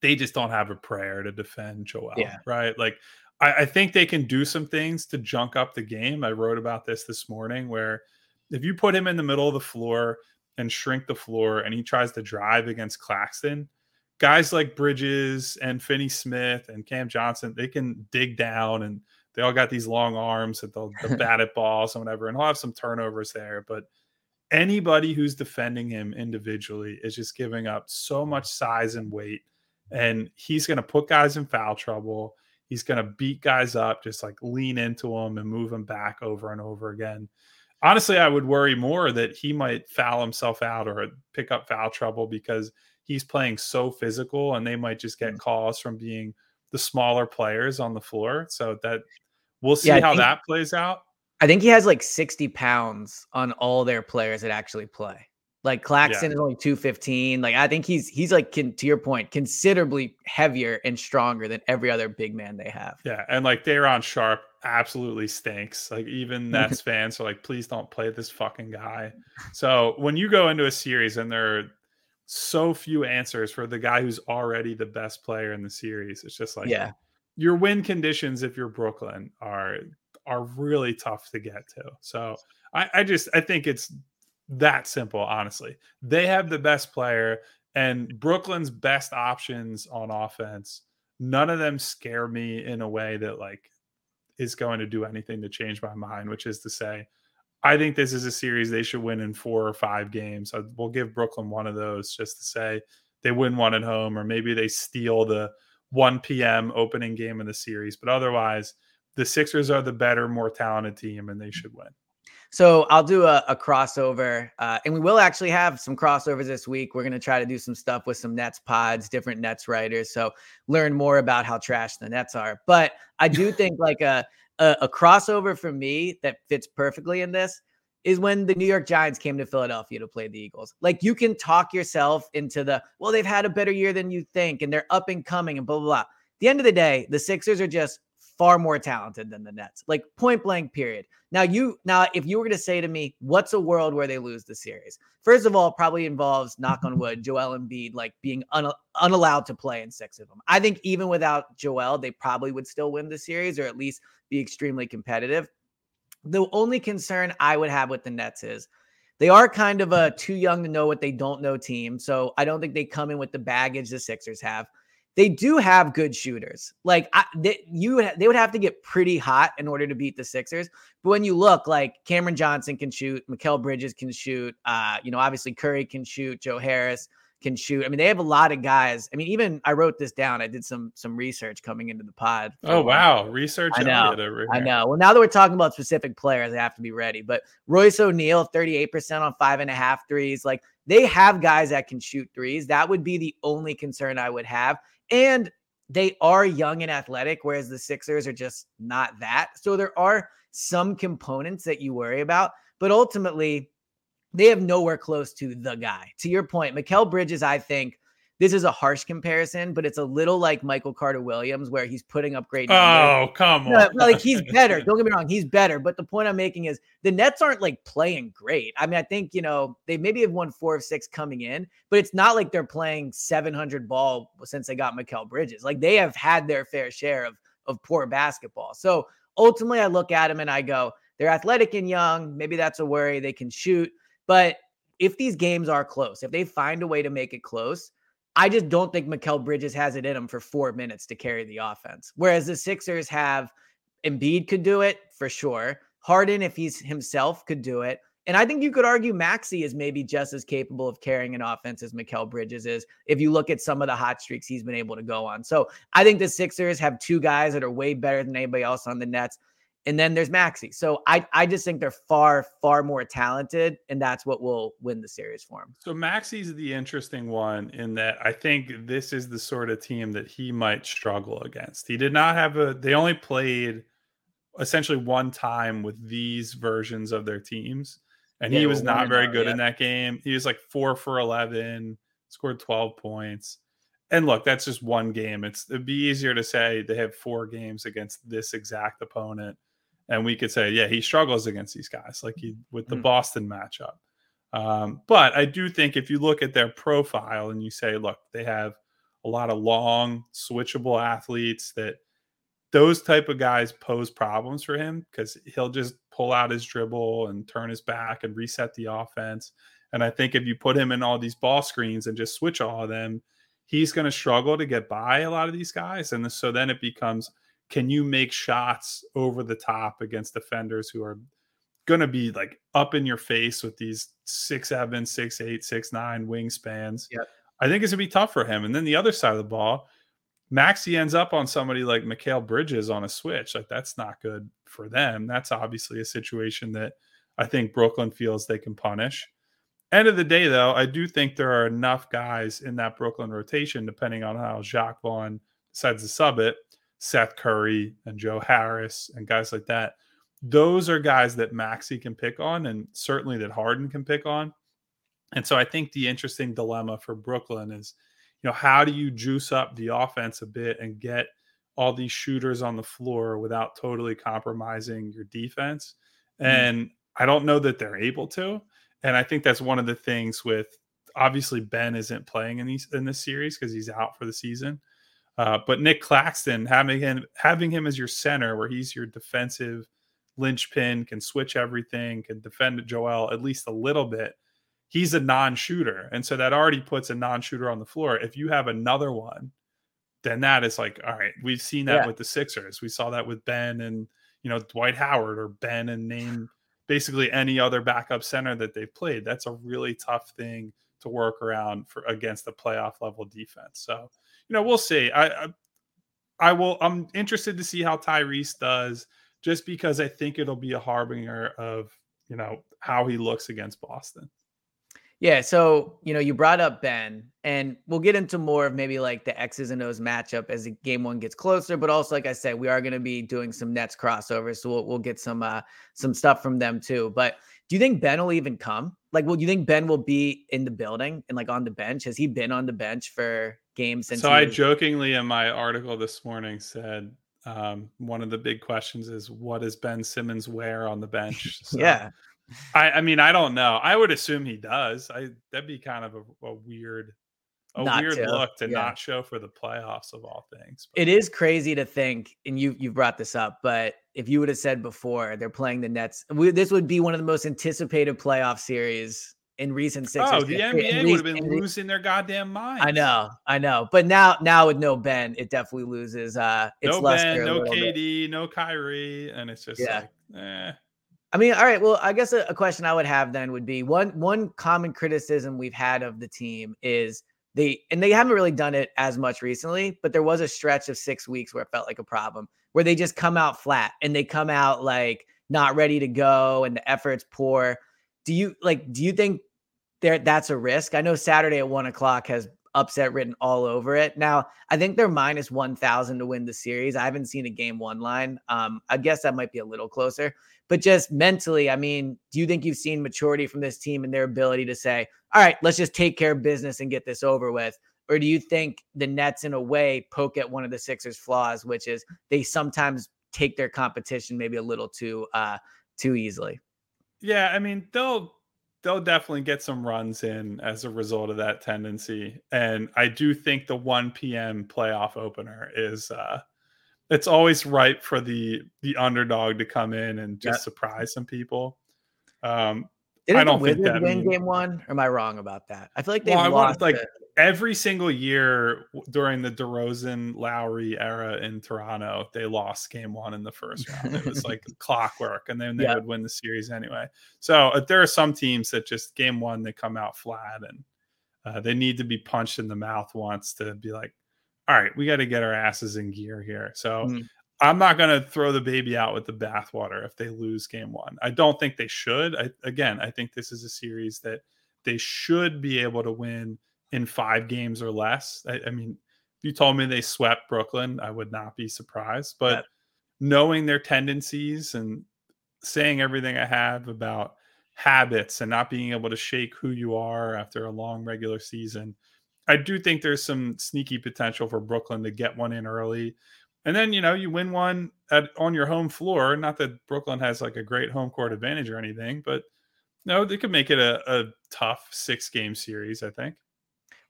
they just don't have a prayer to defend Joel, yeah. right? Like I, I think they can do some things to junk up the game. I wrote about this this morning where if you put him in the middle of the floor and shrink the floor and he tries to drive against Claxton, guys like Bridges and Finney Smith and Cam Johnson, they can dig down and they all got these long arms that they'll, they'll *laughs* bat at balls and whatever, and he'll have some turnovers there. But anybody who's defending him individually is just giving up so much size and weight. And he's going to put guys in foul trouble. He's going to beat guys up, just like lean into them and move them back over and over again honestly, I would worry more that he might foul himself out or pick up foul trouble because he's playing so physical and they might just get mm. calls from being the smaller players on the floor. So that we'll see yeah, how think, that plays out. I think he has like 60 pounds on all their players that actually play. Like Claxton yeah. is only 215. Like I think he's he's like can, to your point, considerably heavier and stronger than every other big man they have. Yeah, and like Day'Ron Sharpe absolutely stinks. Like even Nets *laughs* fans are like, please don't play this fucking guy. So when you go into a series and there are so few answers for the guy who's already the best player in the series, it's just like yeah, your win conditions if you're Brooklyn are are really tough to get to. So I, I just I think it's that simple, honestly. They have the best player and Brooklyn's best options on offense. None of them scare me in a way that like is going to do anything to change my mind, which is to say, I think this is a series they should win in four or five games. we'll give Brooklyn one of those just to say they win one at home, or maybe they steal the 1 p.m. opening game of the series. But otherwise, the Sixers are the better, more talented team, and they should win. So I'll do a, a crossover, uh, and we will actually have some crossovers this week. We're going to try to do some stuff with some Nets pods, different Nets writers, so learn more about how trash the Nets are. But I do think like a, a a crossover for me that fits perfectly in this is when the New York Giants came to Philadelphia to play the Eagles. Like you can talk yourself into the well, they've had a better year than you think, and they're up and coming, and blah blah blah. At the end of the day, the Sixers are just far more talented than the Nets. Like point blank period. Now you now if you were going to say to me, what's a world where they lose the series? First of all, probably involves knock on wood, Joel Embiid like being un- unallowed to play in six of them. I think even without Joel, they probably would still win the series or at least be extremely competitive. The only concern I would have with the Nets is they are kind of a too young to know what they don't know team. So I don't think they come in with the baggage the Sixers have they do have good shooters. Like I, they, you, they would have to get pretty hot in order to beat the Sixers. But when you look, like Cameron Johnson can shoot, Mikal Bridges can shoot. Uh, you know, obviously Curry can shoot, Joe Harris can shoot. I mean, they have a lot of guys. I mean, even I wrote this down. I did some some research coming into the pod. Oh wow, research! I know. I know. Well, now that we're talking about specific players, I have to be ready. But Royce O'Neale, thirty eight percent on five and a half threes. Like they have guys that can shoot threes. That would be the only concern I would have. And they are young and athletic, whereas the Sixers are just not that. So there are some components that you worry about, but ultimately, they have nowhere close to the guy. To your point, Mikal Bridges, I think, this is a harsh comparison, but it's a little like Michael Carter Williams, where he's putting up great. Numbers. Oh, come on! No, like he's better. *laughs* Don't get me wrong, he's better. But the point I'm making is the Nets aren't like playing great. I mean, I think you know they maybe have won four of six coming in, but it's not like they're playing 700 ball since they got Mikal Bridges. Like they have had their fair share of of poor basketball. So ultimately, I look at them and I go, they're athletic and young. Maybe that's a worry. They can shoot, but if these games are close, if they find a way to make it close I just don't think Mikal Bridges has it in him for four minutes to carry the offense. Whereas the Sixers have Embiid could do it for sure. Harden, if he's himself, could do it. And I think you could argue Maxey is maybe just as capable of carrying an offense as Mikal Bridges is if you look at some of the hot streaks he's been able to go on. So I think the Sixers have two guys that are way better than anybody else on the Nets. And then there's Maxey. So I, I just think they're far, far more talented, and that's what will win the series for him. So Maxey's the interesting one in that I think this is the sort of team that he might struggle against. He did not have a they only played essentially one time with these versions of their teams. and Yeah, he was not very good yeah. in that game. He was like four for eleven, scored twelve points. And look, that's just one game. It's it'd be easier to say they have four games against this exact opponent, and we could say, yeah, he struggles against these guys, like he with the Mm. Boston matchup. Um, but I do think if you look at their profile and you say, look, they have a lot of long, switchable athletes that those type of guys pose problems for him because he'll just pull out his dribble and turn his back and reset the offense. And I think if you put him in all these ball screens and just switch all of them, he's going to struggle to get by a lot of these guys. And so then it becomes can you make shots over the top against defenders who are going to be like up in your face with these six seven, six eight, six nine wingspans? Yep. I think it's going to be tough for him. And then the other side of the ball, Maxey ends up on somebody like Mikal Bridges on a switch. Like that's not good for them. That's obviously a situation that I think Brooklyn feels they can punish. End of the day, though, I do think there are enough guys in that Brooklyn rotation, depending on how Jacque Vaughn decides to sub it, Seth Curry and Joe Harris and guys like that. Those are guys that Maxey can pick on, and certainly that Harden can pick on. And so I think the interesting dilemma for Brooklyn is, you know, how do you juice up the offense a bit and get all these shooters on the floor without totally compromising your defense? Mm. And I don't know that they're able to. And I think that's one of the things with obviously Ben isn't playing in these in this series because he's out for the season. Uh, but Nick Claxton having him having him as your center, where he's your defensive linchpin, can switch everything, can defend Joel at least a little bit. He's a non-shooter, and so that already puts a non-shooter on the floor. If you have another one, then that is like, all right, we've seen that Yeah. with the Sixers. We saw that with Ben and you know Dwight Howard or Ben and name basically any other backup center that they've played. That's a really tough thing to work around for against a playoff level defense. So, you know, we'll see. I, I I will I'm interested to see how Tyrese does just because I think it'll be a harbinger of, you know, how he looks against Boston. Yeah, so you know, you brought up Ben, and we'll get into more of maybe like the X's and O's matchup as the game one gets closer. But also, like I said, we are going to be doing some Nets crossovers, so we'll, we'll get some uh some stuff from them too. But do you think Ben will even come? Like, will you think Ben will be in the building and like on the bench? Has he been on the bench for games since? so he I jokingly in my article this morning said um, one of the big questions is what does Ben Simmons wear on the bench? *laughs* So yeah, I, I mean, I don't know. I would assume he does. I that'd be kind of a, a weird, a Not weird to, look to yeah. not show for the playoffs of all things. But it is crazy to think, and you you brought this up, but if you would have said before they're playing the Nets, we, this would be one of the most anticipated playoff series in recent Sixers. oh, the in NBA would have been re- losing their goddamn minds. I know, I know, but now now with no Ben, it definitely loses. Uh, its No Ben, no little bit. KD, no Kyrie, and it's just Yeah. like, eh. I mean, all right. Well, I guess a, a question I would have then would be one one common criticism we've had of the team is they and they haven't really done it as much recently, but there was a stretch of six weeks where it felt like a problem where they just come out flat and they come out like not ready to go and the effort's poor. Do you like? Do you think there that's a risk? I know Saturday at one o'clock has upset written all over it. Now, I think they're minus 1,000 to win the series. I haven't seen a game one line. Um, I guess that might be a little closer, but just mentally, I mean, do you think you've seen maturity from this team and their ability to say, all right, let's just take care of business and get this over with? Or do you think the Nets, in a way, poke at one of the Sixers' flaws, which is they sometimes take their competition maybe a little too uh too easily? Yeah, I mean, they'll they'll definitely get some runs in as a result of that tendency. And I do think the 1 p.m. playoff opener is uh it's always ripe for the the underdog to come in and just Yeah. surprise some people. Um Didn't I don't the think that win means- game one? Or am I wrong about that? I feel like they've well, lost like to- every single year during the DeRozan Lowry era in Toronto, they lost game one in the first round. It was like *laughs* clockwork, and then they Yeah. would win the series anyway. So uh, there are some teams that just game one they come out flat, and uh, they need to be punched in the mouth once to be like, all right, we got to get our asses in gear here. So. Mm. I'm not going to throw the baby out with the bathwater if they lose game one. I don't think they should. I, again, I think this is a series that they should be able to win in five games or less. I, I mean, if you told me they swept Brooklyn, I would not be surprised. But Yeah. knowing their tendencies and saying everything I have about habits and not being able to shake who you are after a long regular season. I do think there's some sneaky potential for Brooklyn to get one in early. And then, you know, you win one at on your home floor. Not that Brooklyn has like a great home court advantage or anything, but no, they could make it a, a tough six game series, I think.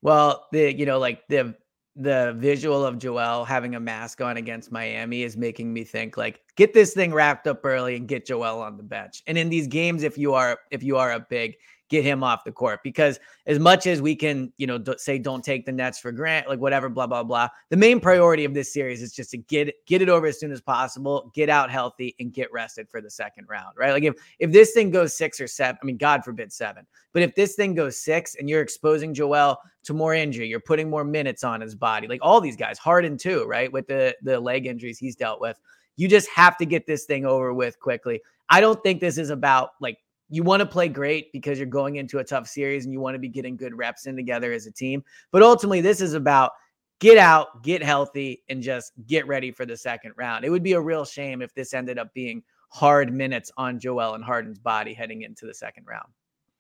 Well, the you know, like the the visual of Joel having a mask on against Miami is making me think like get this thing wrapped up early and get Joel on the bench. And in these games, if you are if you are a big, get him off the court because as much as we can, you know, d- say don't take the Nets for grant, like whatever, blah blah blah. The main priority of this series is just to get get it over as soon as possible, get out healthy, and get rested for the second round, right? Like if if this thing goes six or seven, I mean, God forbid seven, but if this thing goes six and you're exposing Joel to more injury, you're putting more minutes on his body, like all these guys, Harden too, right, with the the leg injuries he's dealt with. You just have to get this thing over with quickly. I don't think this is about like you want to play great because you're going into a tough series and you want to be getting good reps in together as a team. But ultimately, this is about get out, get healthy, and just get ready for the second round. It would be a real shame if this ended up being hard minutes on Joel and Harden's body heading into the second round.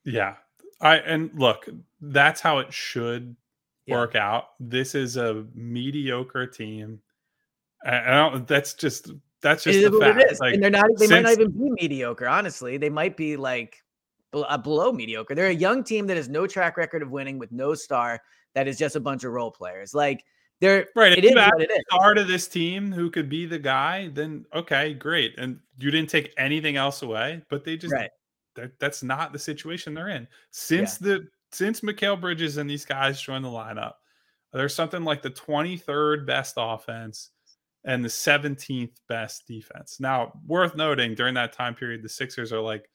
Yeah. I and look, that's how it should yeah. work out. This is a mediocre team. I don't that's just that's just the fact. It is. Like, and they're not. They since, might not even be mediocre. Honestly, they might be like uh, below mediocre. They're a young team that has no track record of winning with no star. That is just a bunch of role players. Like they're right. If It is what it is. Star to this team who could be the guy. Then okay, great. And you didn't take anything else away, but they just right. that's not the situation they're in. Since yeah. the since Mikal Bridges and these guys joined the lineup, there's something like the 23rd best offense and the 17th best defense. Now, worth noting during that time period, the Sixers are like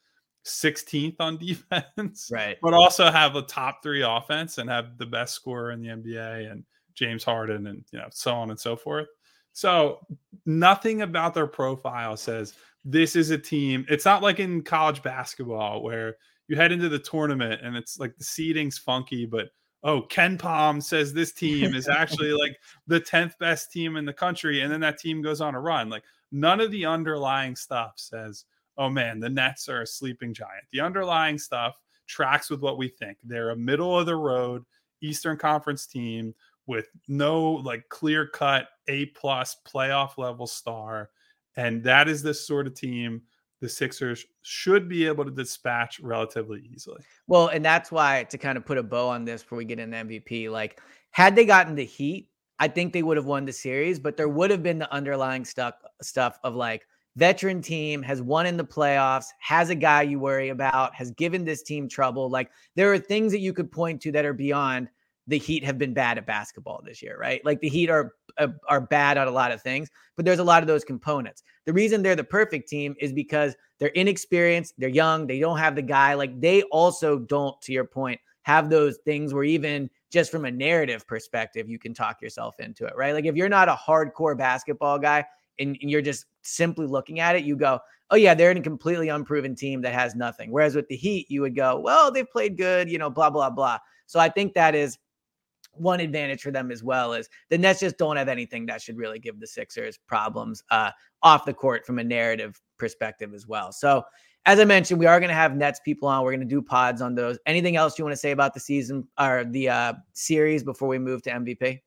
16th on *laughs* defense, right? But also have a top three offense and have the best scorer in the NBA and James Harden and you know so on and so forth. So nothing about their profile says this is a team. It's not like in college basketball where you head into the tournament and it's like the seeding's funky, but oh, KenPom says this team is *laughs* actually like the 10th best team in the country. And then that team goes on a run. Like none of the underlying stuff says, oh man, the Nets are a sleeping giant. The underlying stuff tracks with what we think. They're a middle of the road Eastern Conference team with no like clear cut A plus playoff level star. And that is the sort of team the Sixers should be able to dispatch relatively easily. Well, and that's why to kind of put a bow on this before we get into MVP, like had they gotten the Heat, I think they would have won the series, but there would have been the underlying stuff stuff of like veteran team has won in the playoffs, has a guy you worry about, has given this team trouble. Like there are things that you could point to that are beyond the Heat have been bad at basketball this year, right? Like the Heat are uh, are bad at a lot of things, but there's a lot of those components. The reason they're the perfect team is because they're inexperienced, they're young, they don't have the guy. Like they also don't, to your point, have those things where even just from a narrative perspective, you can talk yourself into it, right? Like if you're not a hardcore basketball guy and, and you're just simply looking at it, you go, oh yeah, they're in a completely unproven team that has nothing. Whereas with the Heat, you would go, well, they've played good, you know, blah blah blah. So I think that is one advantage for them as well is the Nets just don't have anything that should really give the Sixers problems uh, off the court from a narrative perspective as well. So, as I mentioned, we are going to have Nets people on. We're going to do pods on those. Anything else you want to say about the season or the uh, series before we move to MVP?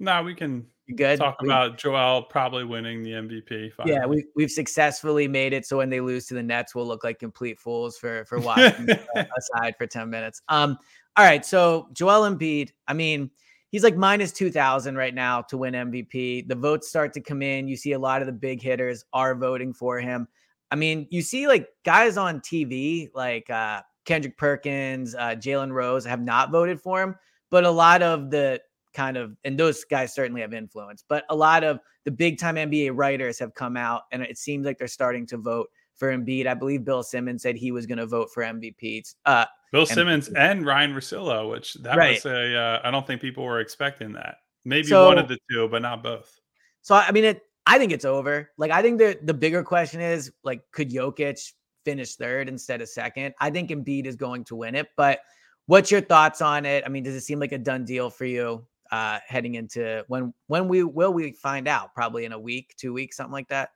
No, we can you good? talk we, about Joel probably winning the MVP. Finally. Yeah, we, we've successfully made it so when they lose to the Nets, we'll look like complete fools for for *laughs* watching aside for 10 minutes. Um, all right, so Joel Embiid, I mean, he's like minus 2000 right now to win MVP. The votes start to come in. You see a lot of the big hitters are voting for him. I mean, you see like guys on TV like uh, Kendrick Perkins, uh, Jalen Rose have not voted for him, but a lot of the kind of, and those guys certainly have influence, but a lot of the big time NBA writers have come out and it seems like they're starting to vote for Embiid. I believe Bill Simmons said he was going to vote for MVP. Uh, Bill Simmons and Ryen Russillo, which that right. was a. Uh, I don't think people were expecting that. Maybe so, one of the two, but not both. So I mean, it. I think it's over. Like I think the the bigger question is like, could Jokic finish third instead of second? I think Embiid is going to win it, but what's your thoughts on it? I mean, does it seem like a done deal for you uh, heading into when when we will we find out? Probably in a week, two weeks, something like that.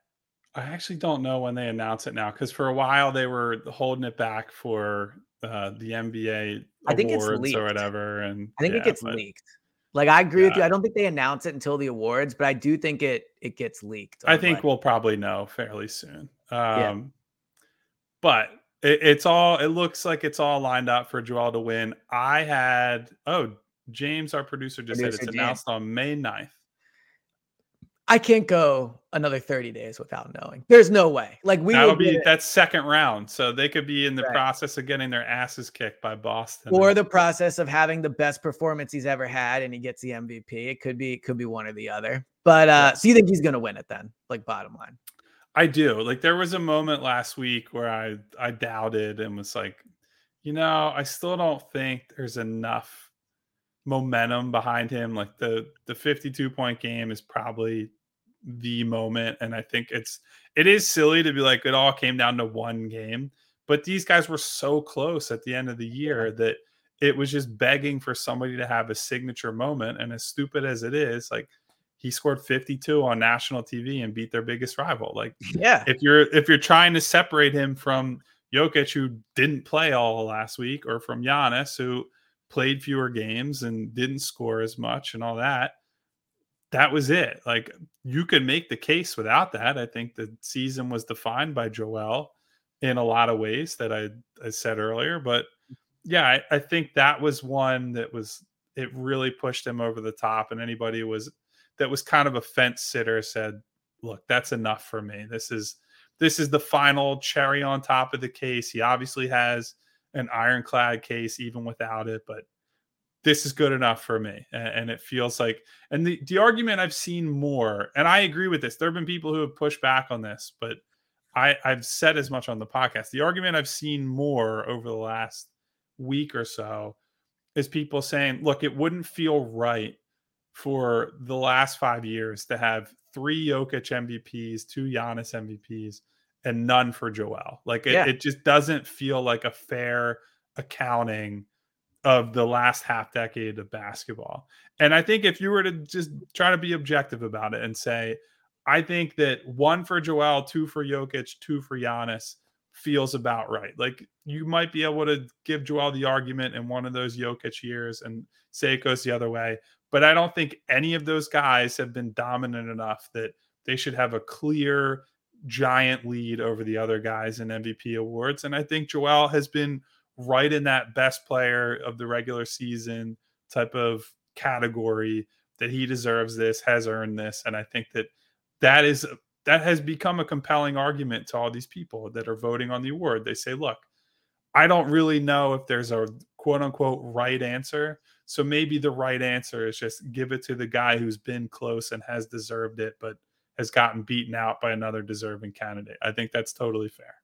I actually don't know when they announce it now because for a while they were holding it back for uh, the NBA I think it's awards leaked. or whatever. And I think yeah, it gets but leaked. Like I agree with you. I don't think they announce it until the awards, but I do think it it gets leaked. I think we'll probably know fairly soon. Um, Yeah. But it, it's all. It looks like it's all lined up for Joel to win. I had. Oh, James, our producer, just said it's James. announced on May 9th. I can't go another 30 days without knowing. There's no way. Like we That'll be that's second round, so they could be in the Right. process of getting their asses kicked by Boston. or the process of having the best performance he's ever had and he gets the MVP. It could be it could be one or the other. But uh so you think he's gonna win it then? Like bottom line. I do. Like there was a moment last week where I I doubted and was like, you know, I still don't think there's enough momentum behind him. Like the the 52 point game is probably the moment and I think it's it is silly to be like it all came down to one game, but these guys were so close at the end of the year that it was just begging for somebody to have a signature moment and as stupid as it is, like he scored 52 on national TV and beat their biggest rival. Like Yeah. if you're if you're trying to separate him from Jokic, who didn't play all last week, or from Giannis, who played fewer games and didn't score as much and all that, that was it. Like you could make the case without that. I think the season was defined by Joel in a lot of ways that I, I said earlier. But yeah, I, I think that was one that was it really pushed him over the top. And anybody was that was kind of a fence sitter said, look, that's enough for me. This is this is the final cherry on top of the case. He obviously has an ironclad case even without it, but this is good enough for me. And, it feels like, and the, the argument I've seen more, and I agree with this. There have been people who have pushed back on this, but I, I've said as much on the podcast. The argument I've seen more over the last week or so is people saying, look, it wouldn't feel right for the last five years to have three Jokic MVPs, two Giannis MVPs, and none for Joel. Like it, Yeah. it just doesn't feel like a fair accounting of the last half decade of basketball. And I think if you were to just try to be objective about it and say, I think that one for Joel, two for Jokic, two for Giannis feels about right. Like you might be able to give Joel the argument in one of those Jokic years and say it goes the other way. But I don't think any of those guys have been dominant enough that they should have a clear giant lead over the other guys in MVP awards. And I think Joel has been right in that best player of the regular season type of category that he deserves this, has earned this. And I think that that is that has become a compelling argument to all these people that are voting on the award. They say, look, I don't really know if there's a quote unquote right answer. So maybe the right answer is just give it to the guy who's been close and has deserved it, but has gotten beaten out by another deserving candidate. I think that's totally fair.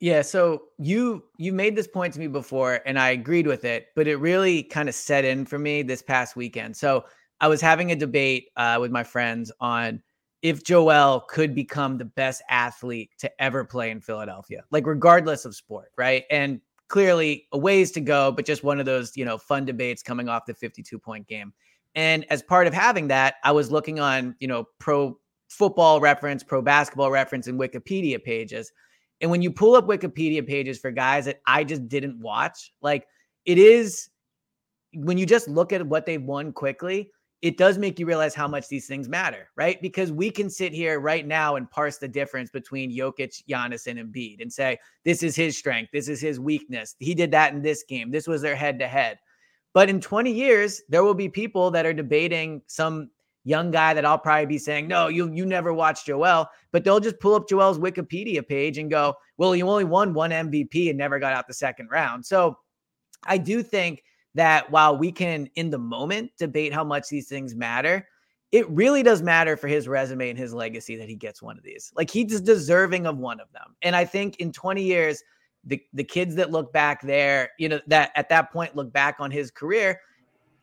Yeah, so you you made this point to me before and I agreed with it, but it really kind of set in for me this past weekend. So I was having a debate uh, with my friends on if Joel could become the best athlete to ever play in Philadelphia, like regardless of sport, right? And clearly a ways to go, but just one of those, you know, fun debates coming off the 52 point game. And as part of having that, I was looking on, you know, pro football reference, pro basketball reference, and Wikipedia pages. And when you pull up Wikipedia pages for guys that I just didn't watch, like it is when you just look at what they've won quickly, it does make you realize how much these things matter, right? Because we can sit here right now and parse the difference between Jokic, Giannis, and Embiid and say, this is his strength, this is his weakness. He did that in this game. This was their head to head. But in 20 years, there will be people that are debating some young guy that I'll probably be saying, no, you you never watched Joel, but they'll just pull up Joel's Wikipedia page and go, well, he only won one MVP and never got out the second round. So I do think that while we can in the moment debate how much these things matter, it really does matter for his resume and his legacy that he gets one of these. Like he's deserving of one of them. And I think in 20 years, the, the kids that look back there, you know, that at that point look back on his career,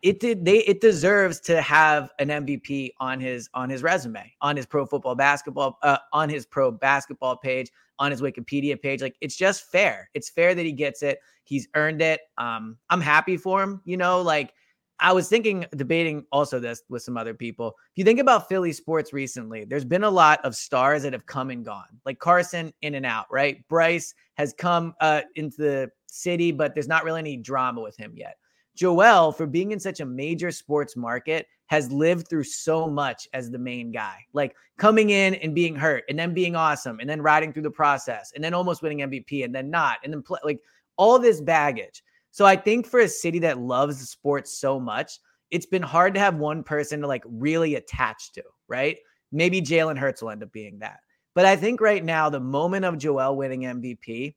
it did they it deserves to have an MVP on his on his resume, on his pro football basketball, uh, on his pro basketball page, on his Wikipedia page. Like it's just fair. It's fair that he gets it. He's earned it. Um, I'm happy for him. You know, like I was thinking, debating also this with some other people. If you think about Philly sports recently, there's been a lot of stars that have come and gone, like Carson in and out, right? Bryce has come uh, into the city, but there's not really any drama with him yet. Joel, for being in such a major sports market, has lived through so much as the main guy, like coming in and being hurt and then being awesome and then riding through the process and then almost winning MVP and then not and then play like all this baggage. So I think for a city that loves sports so much, it's been hard to have one person to like really attach to, right? Maybe Jalen Hurts will end up being that. But I think right now, the moment of Joel winning MVP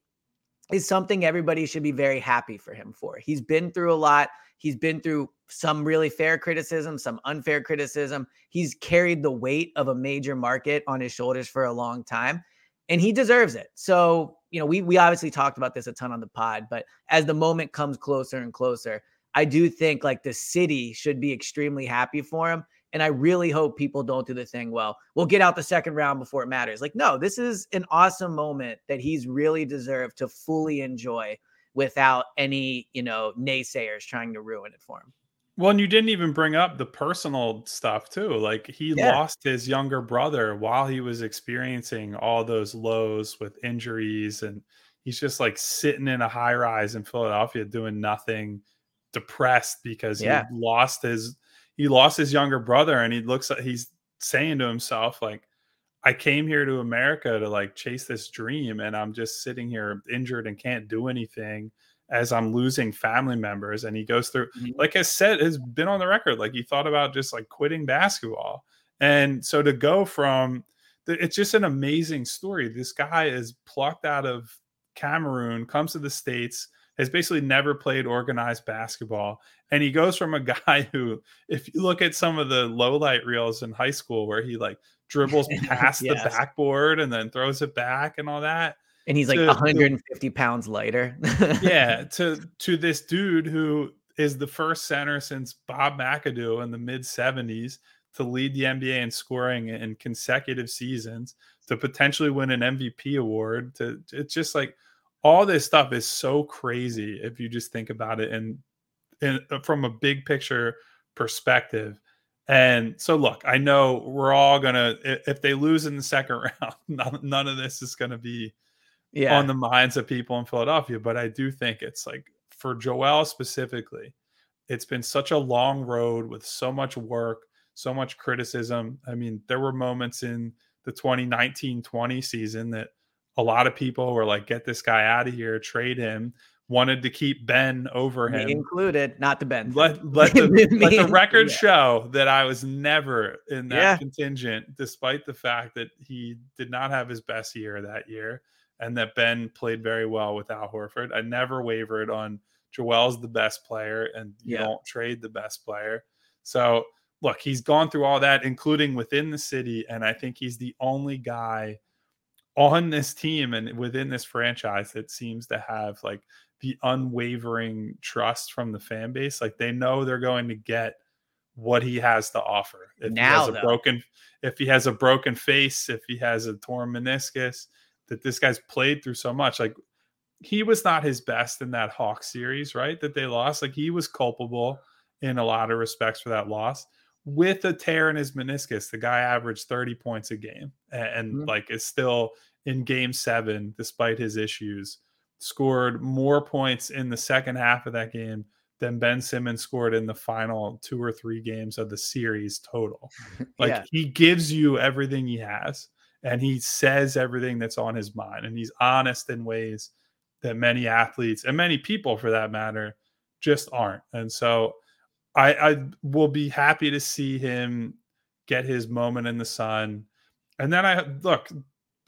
is something everybody should be very happy for him for. He's been through a lot. He's been through some really fair criticism, some unfair criticism. He's carried the weight of a major market on his shoulders for a long time, and he deserves it. So, you know, we we obviously talked about this a ton on the pod, but as the moment comes closer and closer, I do think like the city should be extremely happy for him. And I really hope people don't do the thing, well, we'll get out the second round before it matters. Like, no, this is an awesome moment that he's really deserved to fully enjoy without any, you know, naysayers trying to ruin it for him. Well, and you didn't even bring up the personal stuff too. Like he yeah. lost his younger brother while he was experiencing all those lows with injuries and he's just like sitting in a high rise in Philadelphia doing nothing, depressed because yeah. he lost his he lost his younger brother and he looks like he's saying to himself like I came here to America to like chase this dream and I'm just sitting here injured and can't do anything as I'm losing family members. And he goes through mm-hmm. like I said has been on the record like he thought about just like quitting basketball. And so to go from it's just an amazing story. This guy is plucked out of Cameroon comes to the states has basically never played organized basketball. And he goes from a *laughs* guy who, if you look at some of the low light reels in high school where he like dribbles *laughs* past yes. the backboard and then throws it back and all that. And he's like 150 to, pounds lighter. *laughs* yeah. To to this dude who is the first center since Bob McAdoo in the mid 70s to lead the NBA in scoring in consecutive seasons, to potentially win an MVP award. To it's just like all this stuff is so crazy if you just think about it and, and uh, from a big picture perspective. And so, look, I know we're all gonna if they lose in the second *laughs* round, none, none of this is gonna be yeah. on the minds of people in Philadelphia. But I do think it's like for Joel specifically, it's been such a long road with so much work, so much criticism. I mean, there were moments in the 2019 20 season that a lot of people were like, get this guy out of here, trade him. Wanted to keep Ben over him, Me included, not the Ben. Let, let, the, *laughs* let the record yeah. show that I was never in that yeah. contingent, despite the fact that he did not have his best year that year and that Ben played very well with Al Horford. I never wavered on Joel's the best player and you yeah. don't trade the best player. So, look, he's gone through all that, including within the city. And I think he's the only guy on this team and within this franchise that seems to have like the unwavering trust from the fan base. Like they know they're going to get what he has to offer. If now, he has a broken if he has a broken face, if he has a torn meniscus, that this guy's played through so much. Like he was not his best in that Hawk series, right? That they lost. Like he was culpable in a lot of respects for that loss. With a tear in his meniscus, the guy averaged 30 points a game and, mm-hmm. like is still in game seven, despite his issues, scored more points in the second half of that game than Ben Simmons scored in the final two or three games of the series total. *laughs* Like yeah. he gives you everything he has and he says everything that's on his mind and he's honest in ways that many athletes and many people for that matter just aren't. And so I, I will be happy to see him get his moment in the sun. And then I look,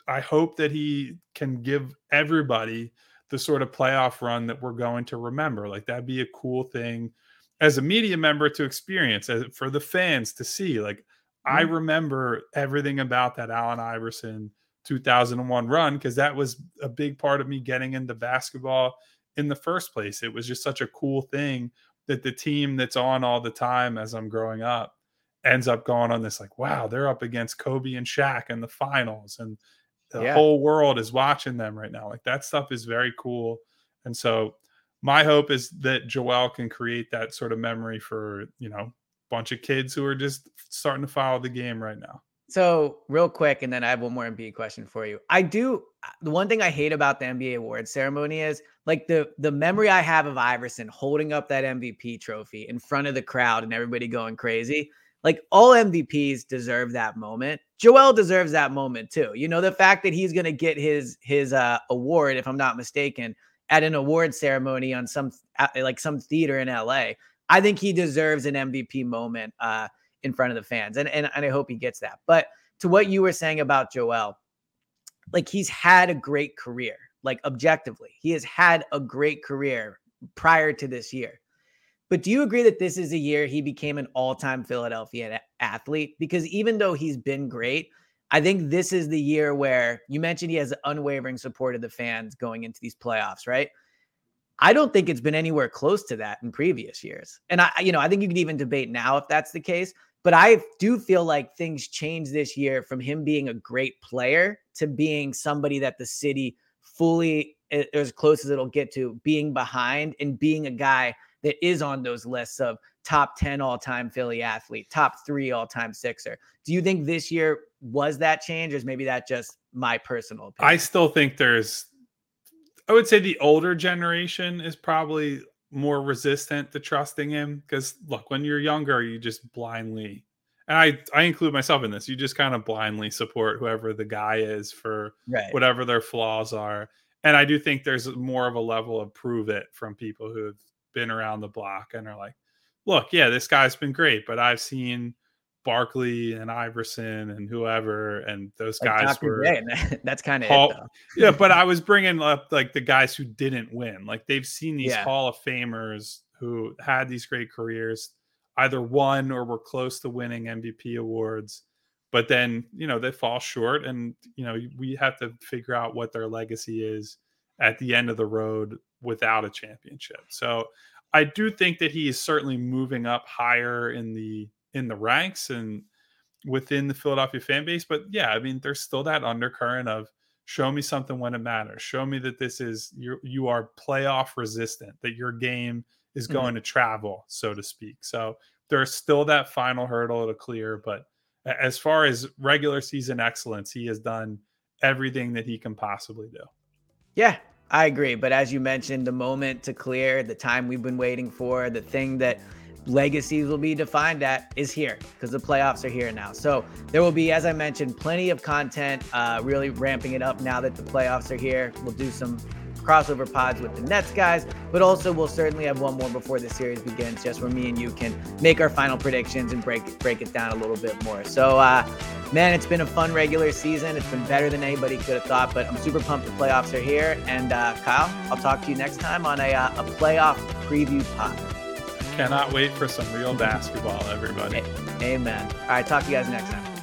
I hope that he can give everybody the sort of playoff run that we're going to remember. Like that'd be a cool thing as a media member to experience, as for the fans to see. Like mm-hmm. I remember everything about that Allen Iverson 2001 run because that was a big part of me getting into basketball in the first place. It was just such a cool thing that the team that's on all the time as I'm growing up ends up going on this like, wow, they're up against Kobe and Shaq in the finals and the yeah. whole world is watching them right now. Like that stuff is very cool. And so my hope is that Joel can create that sort of memory for, you know, bunch of kids who are just starting to follow the game right now. So, real quick, and then I have one more NBA question for you. I do the one thing I hate about the NBA awards ceremony is like the the memory I have of Iverson holding up that MVP trophy in front of the crowd and everybody going crazy. Like all MVPs deserve that moment. Joel deserves that moment too. You know, the fact that he's going to get his his uh, award, if I'm not mistaken, at an award ceremony on some like some theater in LA. I think he deserves an MVP moment uh, in front of the fans, and, and and I hope he gets that. But to what you were saying about Joel, like he's had a great career, like objectively, he has had a great career prior to this year. But do you agree that this is a year he became an all-time Philadelphia athlete? Because even though he's been great, I think this is the year where you mentioned he has unwavering support of the fans going into these playoffs, right? I don't think it's been anywhere close to that in previous years. And I, you know, I think you could even debate now if that's the case. But I do feel like things changed this year from him being a great player to being somebody that the city fully, as close as it'll get to, being behind and being a guy that is on those lists of top 10 all time Philly athlete, top three all time Sixer. Do you think this year was that change, or is maybe that just my personal opinion? I still think there's, I would say the older generation is probably more resistant to trusting him because look, when you're younger, you just blindly, and I, I include myself in this, you just kind of blindly support whoever the guy is for right. whatever their flaws are. And I do think there's more of a level of prove it from people who have been around the block and are like, look, yeah, this guy's been great, but I've seen Barkley and Iverson and whoever, and those like guys Dr. were. *laughs* That's kind of Hall, yeah, but I *laughs* was bringing up like the guys who didn't win. Like they've seen these yeah. Hall of Famers who had these great careers, either won or were close to winning MVP awards, but then you know they fall short, and you know we have to figure out what their legacy is at the end of the road without a championship. So I do think that he is certainly moving up higher in the in the ranks and within the Philadelphia fan base. But yeah, I mean, there's still that undercurrent of show me something when it matters. Show me that this is you you are playoff resistant, that your game is mm-hmm. going mm-hmm. to travel, so to speak. So there's still that final hurdle to clear. But as far as regular season excellence, he has done everything that he can possibly do. Yeah, I agree. But as you mentioned, the moment to clear, the time we've been waiting for, the thing that legacies will be defined at is here because the playoffs are here now. So there will be, as I mentioned, plenty of content, uh, really ramping it up now that the playoffs are here. We'll do some crossover pods with the Nets guys, but also we'll certainly have one more before the series begins, just where me and you can make our final predictions and break break it down a little bit more. So, uh, man, it's been a fun regular season. It's been better than anybody could have thought, but I'm super pumped the playoffs are here. And uh, Kyle, I'll talk to you next time on a, uh, a playoff preview pod. Cannot wait for some real basketball, everybody. Amen. All right, talk to you guys next time.